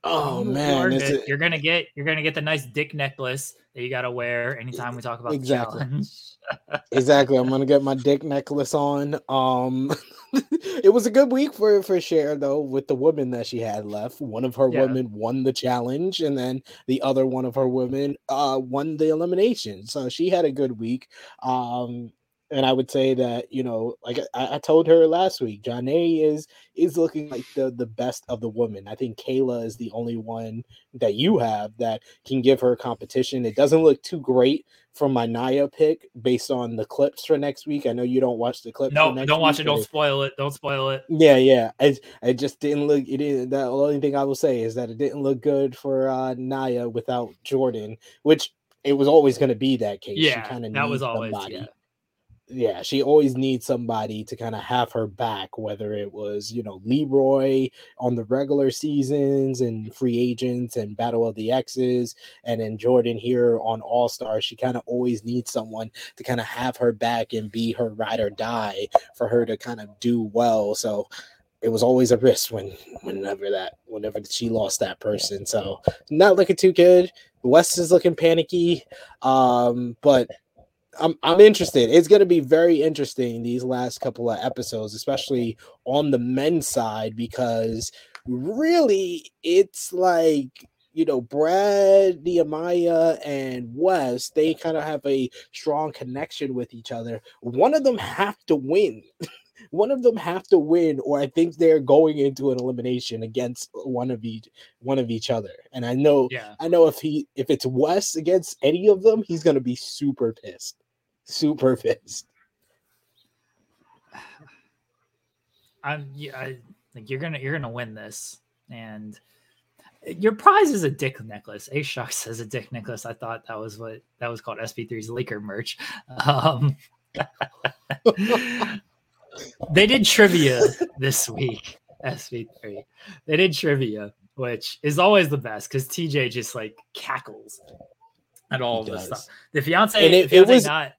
Oh man, are it's good. a- you're gonna get you're gonna get the nice dick necklace that you gotta wear anytime we talk about Exactly. the challenge. exactly. I'm gonna get my dick necklace on. Um, it was a good week for for Cher though, with the woman that she had left. One of her Yeah. women won the challenge, and then the other one of her women uh won the elimination. So she had a good week. Um, and I would say that you know, like I, I told her last week, Jonna is is looking like the the best of the women. I think Kayla is the only one that you have that can give her competition. It doesn't look too great from my Nia pick based on the clips for next week. I know you don't watch the clips. No, for next don't watch it. Don't spoil it. Don't spoil it. yeah, yeah. It, it just didn't look. It didn't. The only thing I will say is that it didn't look good for uh, Nia without Jordan, which it was always going to be that case. She Yeah, kinda that was always somebody. yeah. Yeah, she always needs somebody to kind of have her back, whether it was, you know, Leroy on the regular seasons and free agents and Battle of the X's, and then Jordan here on All Stars. She kind of always needs someone to kind of have her back and be her ride or die for her to kind of do well. So it was always a risk when whenever that whenever she lost that person. So not looking too good. Wes is looking panicky. Um, but I'm I'm interested. It's gonna be very interesting these last couple of episodes, especially on the men's side, because really it's like you know Brad, Nehemiah, and Wes. They kind of have a strong connection with each other. One of them have to win. one of them have to win, or I think they're going into an elimination against one of each one of each other. And I know, Yeah. I know if he if it's Wes against any of them, he's gonna be super pissed, super pissed. I'm yeah, I like you're gonna you're gonna win this. And your prize is a dick necklace. A Shock says a dick necklace. I thought that was what that was called SP3's Laker merch. Um they did trivia this week, SP3. They did trivia, which is always the best because TJ just like cackles at all of this does. stuff. The fiance, And it- the it was- not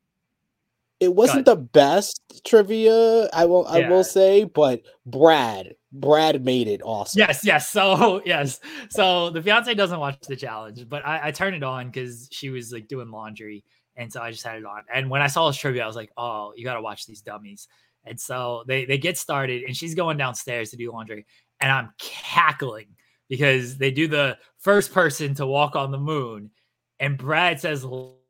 It wasn't the best trivia, I will I will say, but Brad, Brad made it awesome. Yes, yes. So yes, so the fiance doesn't watch the challenge, but I, I turned it on because she was like doing laundry, and so I just had it on. And when I saw this trivia, I was like, "Oh, you got to watch these dummies." And so they they get started, and she's going downstairs to do laundry, and I'm cackling because they do the first person to walk on the moon, and Brad says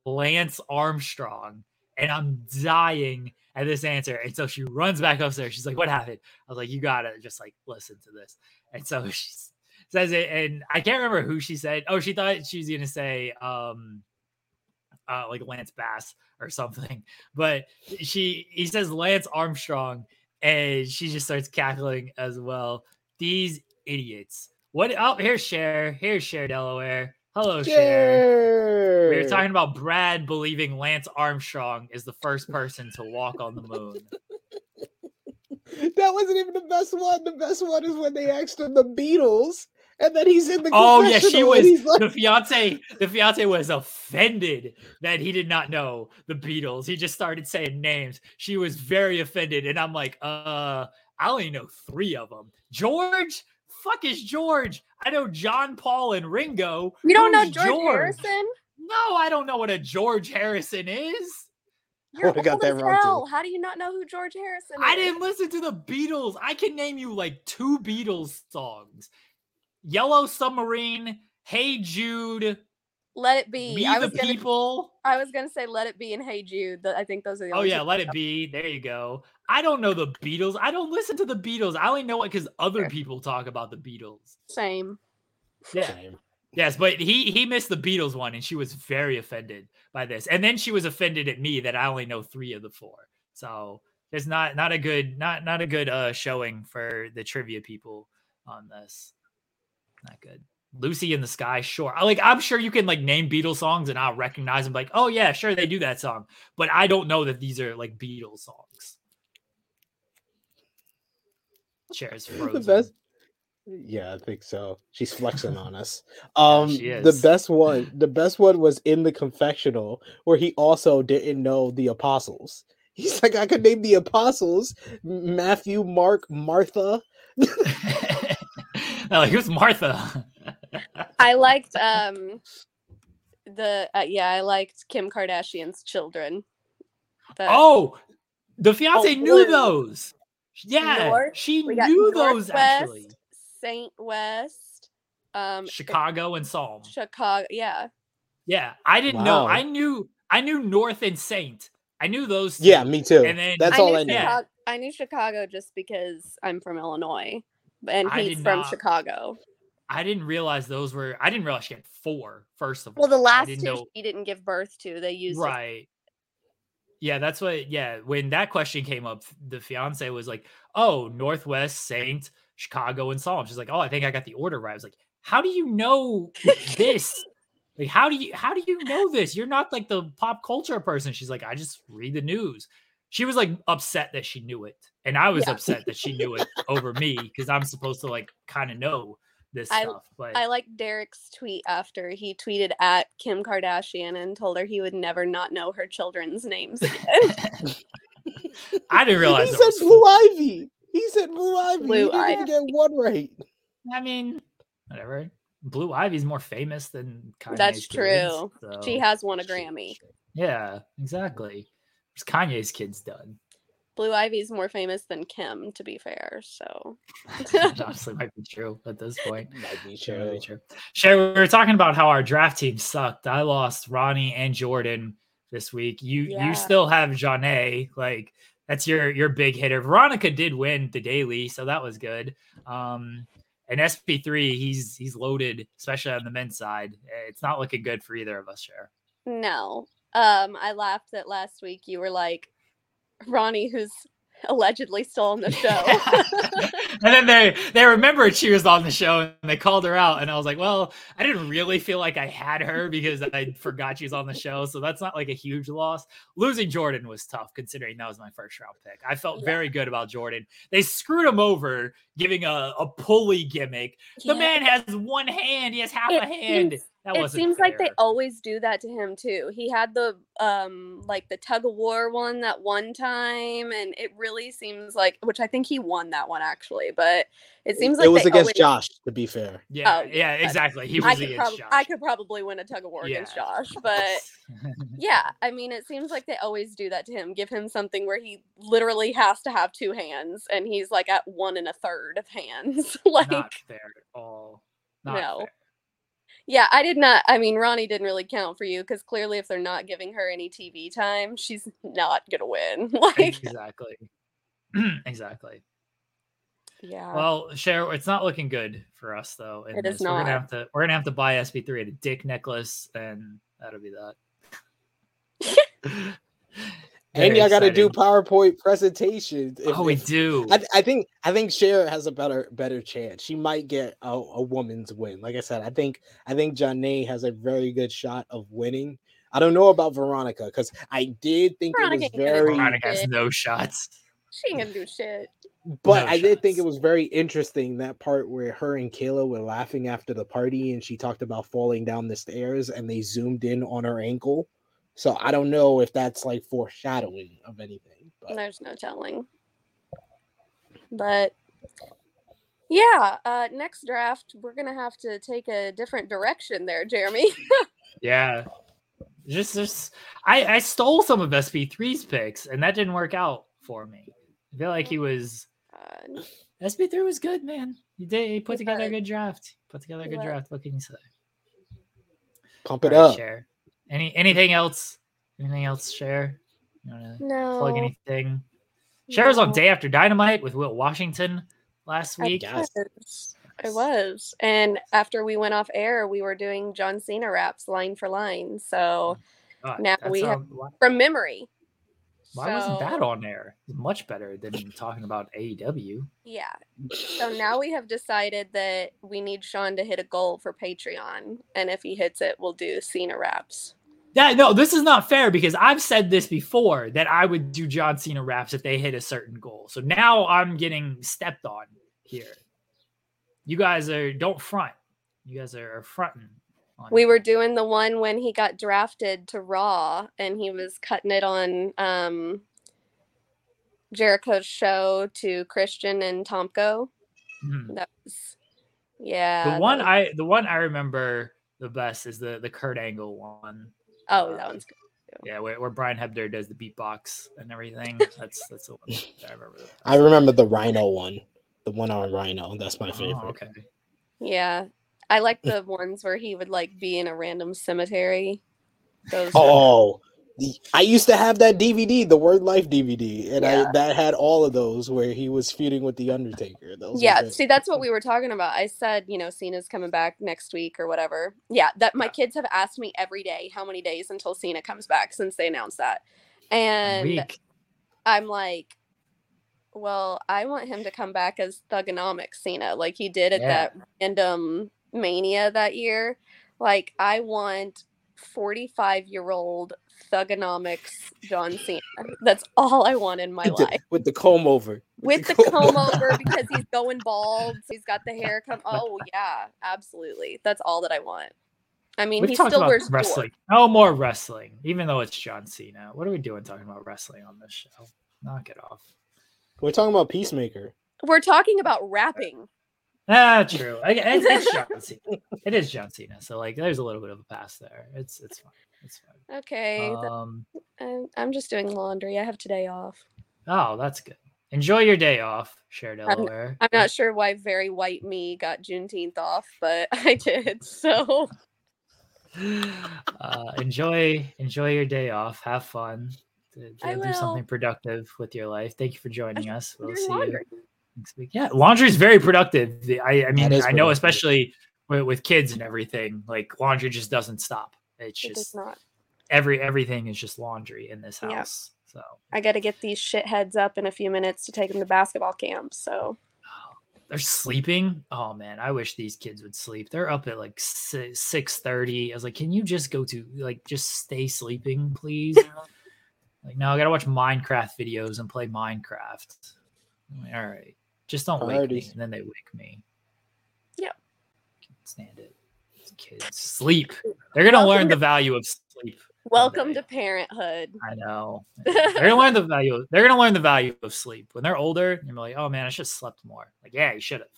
Lance Armstrong, and I'm dying at this answer. And so she runs back upstairs. She's like, "What happened?" I was like, "You gotta just like listen to this." And so she says it, and I can't remember who she said. Oh, she thought she was gonna say um uh like Lance Bass or something. But she he says Lance Armstrong, and she just starts cackling as well. These idiots. What oh here's Cher. Here's Cher Delaware. Hello, Cher. We were talking about Brad believing Lance Armstrong is the first person to walk on the moon. That wasn't even the best one. The best one is when they asked him the Beatles, and then he's in the Oh yeah, she was like, the fiance. The fiance was offended that he did not know the Beatles. He just started saying names. She was very offended, and I'm like, uh, I only know three of them. George, fuck is George? I know John Paul and Ringo. You don't know Who's George, Harrison? No, I don't know what a George Harrison is. You're would've got old that as wrong, too. hell. How do you not know who George Harrison is? I didn't listen to the Beatles. I can name you like two Beatles songs. Yellow Submarine, Hey Jude, Let it be. We I the was gonna. People. I was gonna say Let It Be and Hey Jude. I think those are the. Oh yeah, let it be. There you go. I don't know the Beatles. I don't listen to the Beatles. I only know it because other Fair. people talk about the Beatles. Same. Yeah. Yes, but he he missed the Beatles one, and she was very offended by this. And then she was offended at me that I only know three of the four. So there's not not a good not not a good uh showing for the trivia people on this. Not good. Lucy in the Sky, sure. I- Like I'm sure you can like name Beatles songs and I'll recognize them. Like, oh yeah, sure they do that song, but I don't know that these are like Beatles songs. The frozen. best. Yeah, I think so. She's flexing on us. Um, she the best one, the best one was in the confessional where he also didn't know the apostles. He's like, I could name the apostles: Matthew, Mark, Martha. Like who's Martha? I liked um the uh, yeah I liked Kim Kardashian's children. The- Oh, the fiance knew Blue. those. Yeah, North- she we got knew those Northwest, actually. Saint West, um, Chicago and Psalm. Chicago. Yeah, Yeah, I didn't know. I knew. I knew North and Saint. I knew those. Two. Yeah, me too. And then- That's I all knew I knew. Yeah. Chicago, I knew Chicago just because I'm from Illinois, and he's from not. Chicago. I didn't realize those were. I didn't realize she had four. First of all, Well, the last didn't two know- he didn't give birth to. They used right. Yeah, that's what. Yeah, when that question came up, the fiance was like, "Oh, Northwest, Saint, Chicago, and Psalm." She's like, "Oh, I think I got the order right." I was like, "How do you know this? like, how do you how do you know this? You're not like the pop culture person." She's like, "I just read the news." She was like upset that she knew it, and I was Yeah. upset that she knew it over me because I'm supposed to like kind of know this I- stuff. But I like Derek's tweet after he tweeted at Kim Kardashian and told her he would never not know her children's names again. I didn't realize he said was Blue four. Ivy. He said Blue Ivy. Blue he didn't even Ivy. get one right. I mean, whatever. Blue Ivy's more famous than Kanye's That's kids, true. She has won a Grammy. Yeah, exactly. What's Kanye's kids done? Blue Ivy's more famous than Kim, to be fair. So That Honestly, might be true at this point. Might be Sure, really true. true. Sure, we were talking about how our draft team sucked. I lost Ronnie and Jordan this week. You Yeah. you still have Janae. Like that's your your big hitter. Veronica did win the daily, so that was good. Um and SP3, he's he's loaded, especially on the men's side. It's not looking good for either of us, Cher. no. Um, I laughed that last week you were like Ronnie, who's allegedly still on the show. and then they they remembered she was on the show and they called her out and i was like well i didn't really feel like i had her because i forgot she was on the show so that's not like a huge loss losing jordan was tough considering that was my first round pick i felt Yeah. very good about jordan they screwed him over giving a, a pulley gimmick the Yeah. man has one hand he has half It a hand that it seems like they always do that to him too. He had the um like the tug of war one that one time, and it really seems like which I think he won that one actually, but it seems like it was against always- Josh, to be fair. yeah Oh, yeah yeah. exactly he I was could, against prob- Josh. I could probably win a tug of war against Josh, but yeah, I mean, it seems like they always do that to him. Give him something where he literally has to have two hands, and he's like at one and a third of hands. like, not fair at all not No. fair. Yeah, I did not. I mean, Ronnie didn't really count for you because clearly, if they're not giving her any TV time, she's not gonna win. like, exactly exactly yeah, Well, Cher, it's not looking good for us though. It is this. We're gonna have to we're gonna have to buy SP3 at a dick necklace, and that'll be that. And y'all got to do. PowerPoint presentations. If- oh, we if- do. I, I think I think Cher has a better better chance. She might get a, a woman's win. Like I said, I think I think Janae has a very good shot of winning. I don't know about Veronica because I did think Veronica it was gonna very, do Veronica has it. no shots. she ain't gonna do shit. but no I did think it was very interesting that part where her and Kayla were laughing after the party and she talked about falling down the stairs and they zoomed in on her ankle. So I don't know if that's like foreshadowing of anything. But There's no telling. But yeah, uh, next draft we're gonna have to take a different direction there, Jeremy. Yeah. Just just I I stole some of SP3's picks, and that didn't work out for me. I feel like he was Uh, SP3 was good, man. He did he put He together a good draft. Put together a good was. draft. What can you say? pump it All right, up. Cher. Any anything else? Anything else? Cher. You wanna no. plug anything? Cher was on. Day After Dynamite with Will Washington last week. guess. was. I was. And after we went off air, we were doing John Cena raps line for line. So God, now we have- from memory. why wasn't that on there? Much better than talking about AEW. Yeah. So now we have decided that we need Sean to hit a goal for Patreon. And if he hits it, we'll do Cena raps. Yeah, no, this is not fair because I've said this before that I would do John Cena raps if they hit a certain goal. So now I'm getting stepped on here. You guys are don't front. You guys are, fronting. We were doing the one when he got drafted to Raw and he was cutting it on um Jericho's show to Christian and Tomko. Mhm. That was yeah. the one was- I the one I remember the best is the the Kurt Angle one. Oh, that uh, one's good. Yeah, where, where Brian Hebner does the beatbox and everything. That's that's the one that I remember. the I remember the Rhyno one, the one on Rhyno. That's my favorite. Oh, okay. Yeah. I like the ones where he would like be in a random cemetery. Those Oh, the- I used to have that DVD, the Word Life DVD, and Yeah. I that had all of those where he was feuding with the Undertaker. Those yeah, see, that's what we were talking about. I said, you know, Cena's coming back next week or whatever. Yeah, that my Yeah. kids have asked me every day how many days until Cena comes back since they announced that. And week. I'm like, well, I want him to come back as Thuganomics Cena, like he did at Yeah. that random Mania that year. Like, I want 45 year old Thuganomics John Cena. That's all I want in my with the, life. with the comb over. With the comb over because he's going bald. So he's got the hair come. Oh, yeah, absolutely. That's all that I want. I mean, We've he still about wears wrestling. No more wrestling, even though it's John Cena. What are we doing talking about wrestling on this show? Knock it off. We're talking about Peacemaker. We're talking about rapping. Ah, true. I, it's, it's John Cena. It is John Cena. So like, there's a little bit of a pass there. It's it's fine. It's fine. Okay. Um, I'm, I'm just doing laundry. I have today off. oh, that's good. Enjoy your day off, Cher Delaware. I'm not sure why very white me got Juneteenth off, but I did. So uh, enjoy enjoy your day off. Have fun. Do, I do something productive with your life. Thank you for joining us. We'll see laundry. you. Yeah, laundry is very productive. I, I mean, I know especially with, with kids and everything. Like laundry just doesn't stop. It's it does just not. every everything is just laundry in this Yeah. house. So I got to get these shitheads up in a few minutes to take them to basketball camp. So oh, they're sleeping. Oh man, I wish these kids would sleep. They're up at like six thirty. I was like, can you just go to like just stay sleeping, please? like, no, I gotta watch Minecraft videos and play Minecraft. Like, All right, just don't wake me. And then they wake me. Yep. Can't stand it. Kids sleep. They're gonna Welcome learn to- the value of sleep. welcome Okay. to parenthood. I know. They're gonna learn the value. Of, they're gonna learn the value of sleep when they're older. You're like, oh man, I should have slept more. Like, yeah, you should have.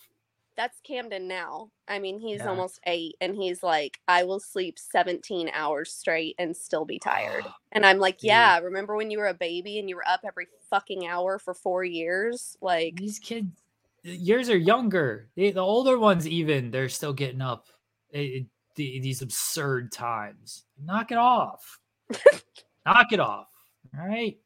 That's Camden now. I mean, he's Yeah. almost eight, and he's like, I will sleep 17 hours straight and still be tired. And I'm like, yeah, remember when you were a baby and you were up every fucking hour for four years? Like, these kids yours are younger they, the older ones even they're still getting up at at the, these absurd times knock it off knock it off all right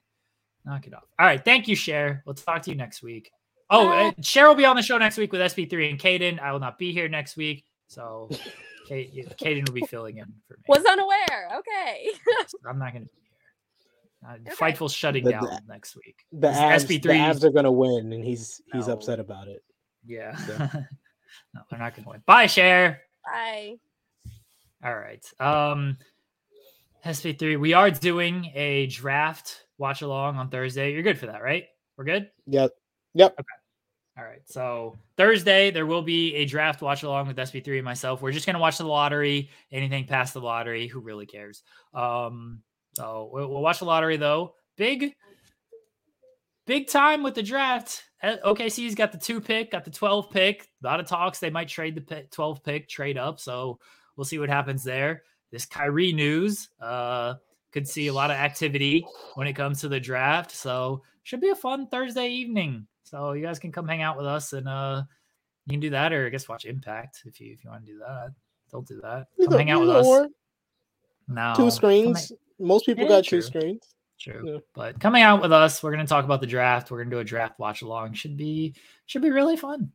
knock it off all right thank you Cher. we'll talk to you next week oh Bye. uh, Cher will be on the show next week with sp3 and Caden. i will not be here next week so Kate, Caden will be filling in for me was unaware. Okay. i'm not gonna be here uh, Okay. fightful's shutting The- down the- next week The This Avs, the SP3 Avs are gonna win, and he's he's No. upset about it. yeah Yeah. no they're not gonna win bye Cher. Bye. All right. Um SP3, we are doing a draft watch along on Thursday. You're good for that, right? We're good? Yep. Yep. All right. So Thursday there will be a draft watch along with SP3 and myself. We're just gonna watch the lottery. Anything past the lottery, who really cares? Um, so we'll, we'll watch the lottery though. Big, big time with the draft. Uh, OKC's got the two pick, got the 12 pick. A lot of talks. They might trade the 12 pick, trade up. So we'll see what happens there. This Kyrie news uh could see a lot of activity when it comes to the draft. So should be a fun Thursday evening. So you guys can come hang out with us and uh you can do that or I guess watch Impact if you if you want to do that. Don't do that. Come hang out with us. Or No. two screens. hang- Most people Yeah, got true. two screens. True. Yeah. But coming out with us, we're gonna talk about the draft. We're gonna do a draft watch along. Should be should be really fun.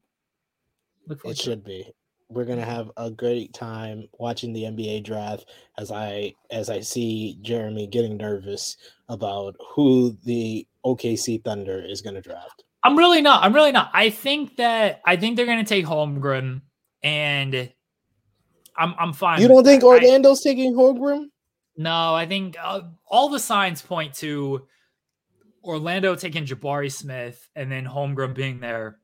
Look forward It to it. should be. We're gonna have a great time watching the NBA draft as I as I see Jeremy getting nervous about who the OKC Thunder is gonna draft. I'm really not. I'm really not. I think that I think they're gonna take Holmgren, and I'm I'm fine. You don't think that. I- Orlando's taking Holmgren? no, I think uh, all the signs point to Orlando taking Jabari Smith and then Holmgren being there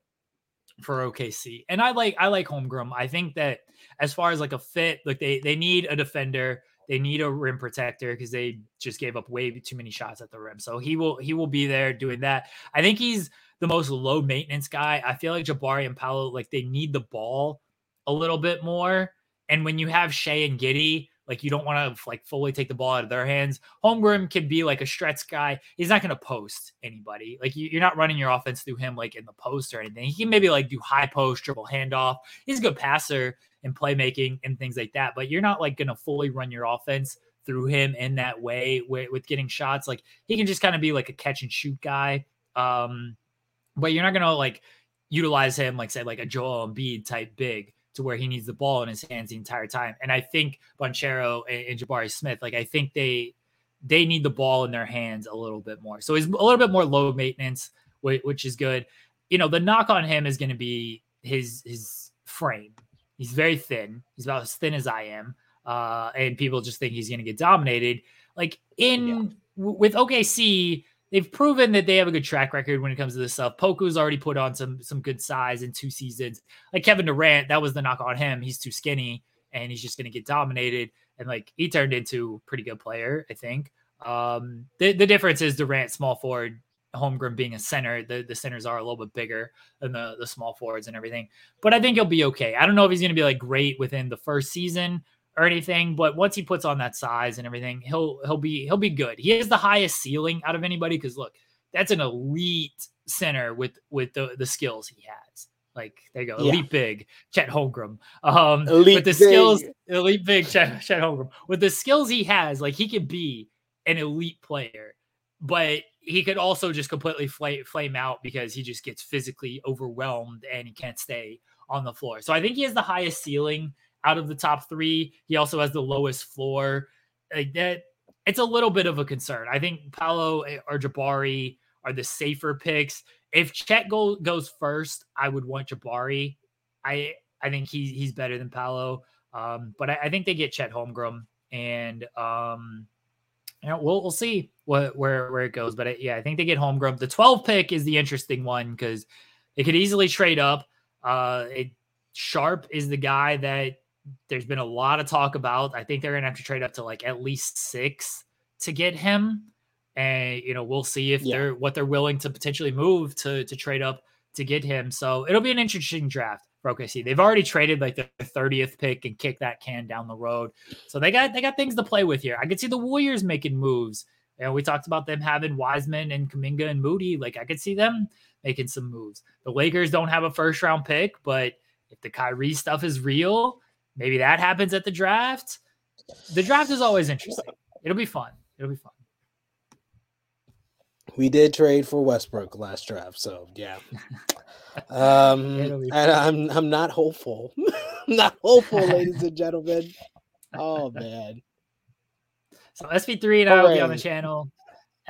for OKC. And I like I like Holmgren. I think that as far as like a fit, like they they need a defender. They need a rim protector because they just gave up way too many shots at the rim. So he will he will be there doing that. I think he's the most low maintenance guy. I feel like Jabari and Paolo like they need the ball a little bit more. And when you have Shai and Giddey, like you don't want to like fully take the ball out of their hands. Holmgren can be like a stretch guy. He's not going to post anybody. Like you, you're not running your offense through him like in the post or anything. He can maybe like do high post, dribble handoff. He's a good passer and playmaking and things like that. But you're not like going to fully run your offense through him in that way with, with getting shots. Like he can just kind of be like a catch and shoot guy. Um, but you're not going to like utilize him like say like a Joel Embiid type big to where he needs the ball in his hands the entire time. And I think Banchero and, and Jabari Smith, like I think they they need the ball in their hands a little bit more. So he's a little bit more low maintenance, which, which is good. You know, the knock on him is going to be his his frame. He's very thin. He's about as thin as I am. Uh, and people just think he's going to get dominated. Like in Yeah. w- with OKC, they've proven that they have a good track record when it comes to this stuff. Poku's already put on some some good size in two seasons. Like Kevin Durant, that was the knock on him. He's too skinny and he's just going to get dominated. And like he turned into a pretty good player, I think. Um, the the difference is Durant, small forward, Holmgren being a center. The the centers are a little bit bigger than the the small forwards and everything. But I think he'll be okay. I don't know if he's going to be like great within the first season or anything, but once he puts on that size and everything, he'll he'll be he'll be good. He has the highest ceiling out of anybody because look, that's an elite center with with the the skills he has. Like there you go, Yeah. elite big Chet Holmgren. Um, Elite with the skills, big. elite big Chet, Chet Holmgren. With the skills he has, like he could be an elite player, but he could also just completely flame, flame out because he just gets physically overwhelmed and he can't stay on the floor. So I think he has the highest ceiling out of the top three. He also has the lowest floor. Like that, it's a little bit of a concern. I think Paolo or Jabari are the safer picks. If Chet go, goes first, I would want Jabari. I I think he's he's better than Paolo. Um, but I, I think they get Chet Holmgren, and um, you know, we'll we'll see what where where it goes. But I, yeah, I think they get Holmgren. The 12 pick is the interesting one because they could easily trade up. Uh, it, Sharpe is the guy that there's been a lot of talk about. I think they're gonna have to trade up to like at least six to get him. And you know, we'll see if Yeah. they're what they're willing to potentially move to to trade up to get him. So it'll be an interesting draft for OKC. They've already traded like the 30th pick and kicked that can down the road. So they got they got things to play with here. I could see the Warriors making moves. You know, we talked about them having Wiseman and Kuminga and Moody. Like I could see them making some moves. The Lakers don't have a first round pick, but if the Kyrie stuff is real, maybe that happens at the draft. The draft is always interesting. It'll be fun. It'll be fun. We did trade for Westbrook last draft, so yeah. Um, and I'm I'm not hopeful. I'm not hopeful, ladies and gentlemen. Oh man. So SP3 and I will be on the channel.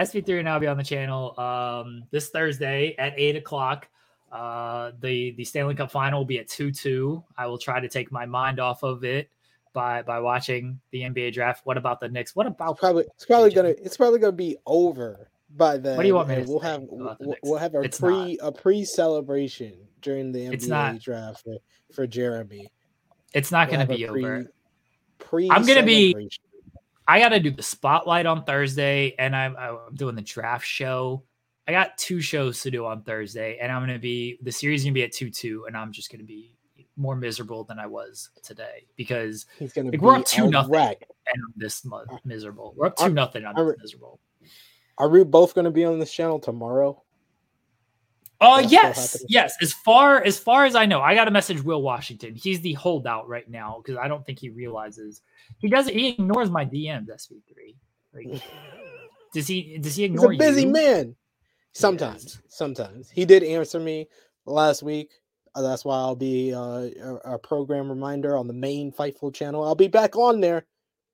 SP3 and I will be on the channel um, this Thursday at eight o'clock. Uh, the the Stanley Cup final will be at two two. I will try to take my mind off of it by by watching the NBA draft. What about the Knicks? What about Probably it's probably gonna it's probably gonna be over by then. What do you want me to we'll have we'll, we'll have a It's pre a pre celebration during the It's NBA not- draft for, for Jeremy. it's not We'll going to be pre- over. Pre I'm gonna be- I got to do the spotlight on Thursday, and I'm, I'm doing the draft show. I got two shows to do on Thursday, and I'm going to be the series is going to be at two two, and I'm just going to be more miserable than I was today because He's gonna Like, be we're up 2-0. a wreck. and I'm this mu- uh, miserable. We're up Are- two nothing. I'm are- miserable. Are we both gonna be on this channel tomorrow? Oh still yes, yes. As far as far as I know, I got to message Will Washington. He's the holdout right now because I don't think he realizes he doesn't. He ignores my DMs. SP three. Like, does he? Does he ignore? He's a busy you? man. Sometimes, is. sometimes he did answer me last week. Uh, that's why I'll be uh, a, a program reminder on the main Fightful channel. I'll be back on there.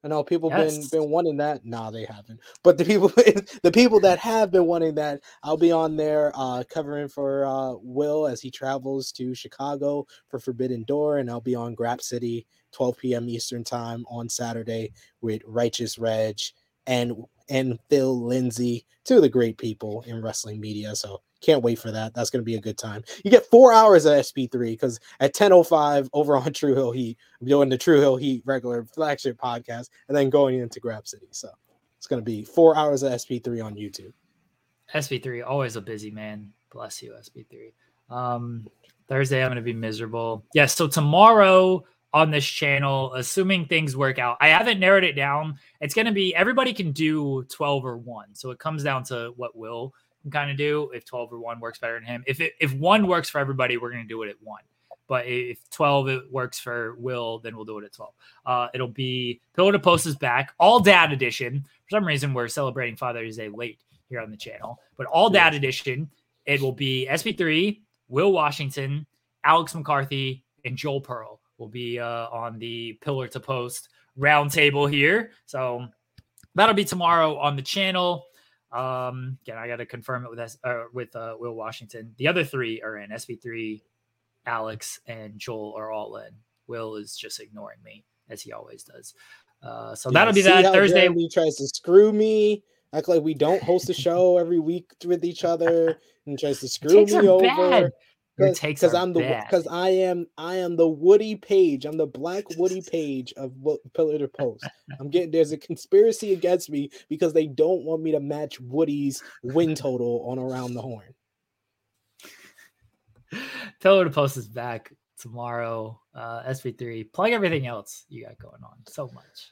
I know people Yes. been been wanting that. Nah, they haven't. But the people the people that have been wanting that, I'll be on there uh, covering for uh, Will as he travels to Chicago for Forbidden Door, and I'll be on Grap City 12 p.m. Eastern time on Saturday with Righteous Reg and and Phil Lindsay, two of the great people in wrestling media. So can't wait for that. That's going to be a good time. You get four hours of SP3 because at 10.05 over on True Heel Heat, I'm doing the True Heel Heat regular flagship podcast and then going into Grab City. So it's going to be four hours of SP3 on YouTube. SP3, always a busy man. Bless you, SP3. Um, Thursday, I'm going to be miserable. Yes. so tomorrow on this channel, assuming things work out, I haven't narrowed it down. It's going to be everybody can do 12 or one. So it comes down to what Will can kind of do. If 12 or one works better than him, if it, if one works for everybody, we're going to do it at one. But if 12 it works for Will, then we'll do it at 12. Uh, it'll be Pillar to Post is back, all dad edition. For some reason, we're celebrating Father's Day late here on the channel, but all Yeah. dad edition. It will be SP3, Will Washington, Alex McCarthy, and Joel Pearl will be uh, on the Pillar to Post roundtable here. So that'll be tomorrow on the channel. Um, again, I got to confirm it with S- uh, with uh, Will Washington. The other three are in SP3, Alex, and Joel are all in. Will is just ignoring me as he always does. Uh, so that'll be that Thursday. Jeremy tries to screw me, act like we don't host a show every week with each other, and tries to screw me over. bad. Because I'm the because I am I am the Woody Paige. I'm the Black Woody Paige of Pillar to Post. I'm getting there's a conspiracy against me because they don't want me to match Woody's win total on Around the Horn. Pillar to Post is back tomorrow. Uh, SP3. Plug everything else you got going on. So much.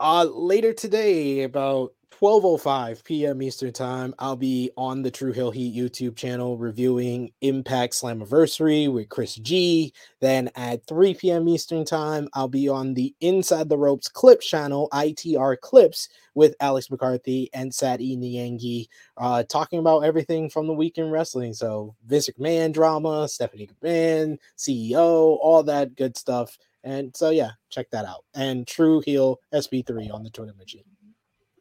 Uh later today, about 12:05 p.m. Eastern Time, I'll be on the True Heel Heat YouTube channel reviewing Impact Slammiversary with Chris G. Then at 3 p.m. Eastern Time, I'll be on the Inside the Ropes Clips channel, ITR Clips, with Alex McCarthy and Sati Niangi, uh, talking about everything from the week in wrestling. So Vince McMahon drama, Stephanie McMahon, CEO, all that good stuff. And so yeah, check that out. And True Heel SP3 on the Twitter machine.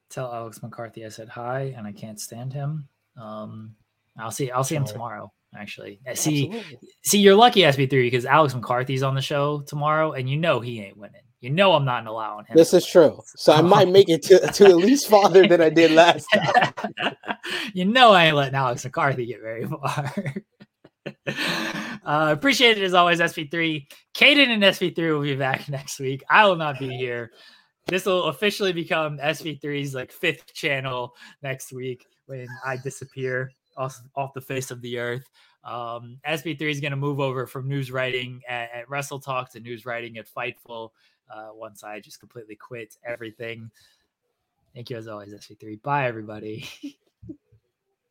Tell Alex McCarthy I said hi and I can't stand him. Um, I'll see. I'll see him tomorrow. Actually, Uh, see, Absolutely. see, you're lucky SP3 because Alex McCarthy's on the show tomorrow, and you know he ain't winning. You know I'm not allowing him. This is win. true. So I might make it to, to at least farther than I did last time. you know I ain't letting Alex McCarthy get very far. uh, appreciate it as always, SP3. Caden and SP3 will be back next week. I will not be here. This will officially become SP3's like fifth channel next week when I disappear off, off the face of the earth. Um, SP3 is going to move over from news writing at, at Wrestle Talk to news writing at Fightful uh, once I just completely quit everything. Thank you as always, SP3. Bye, everybody.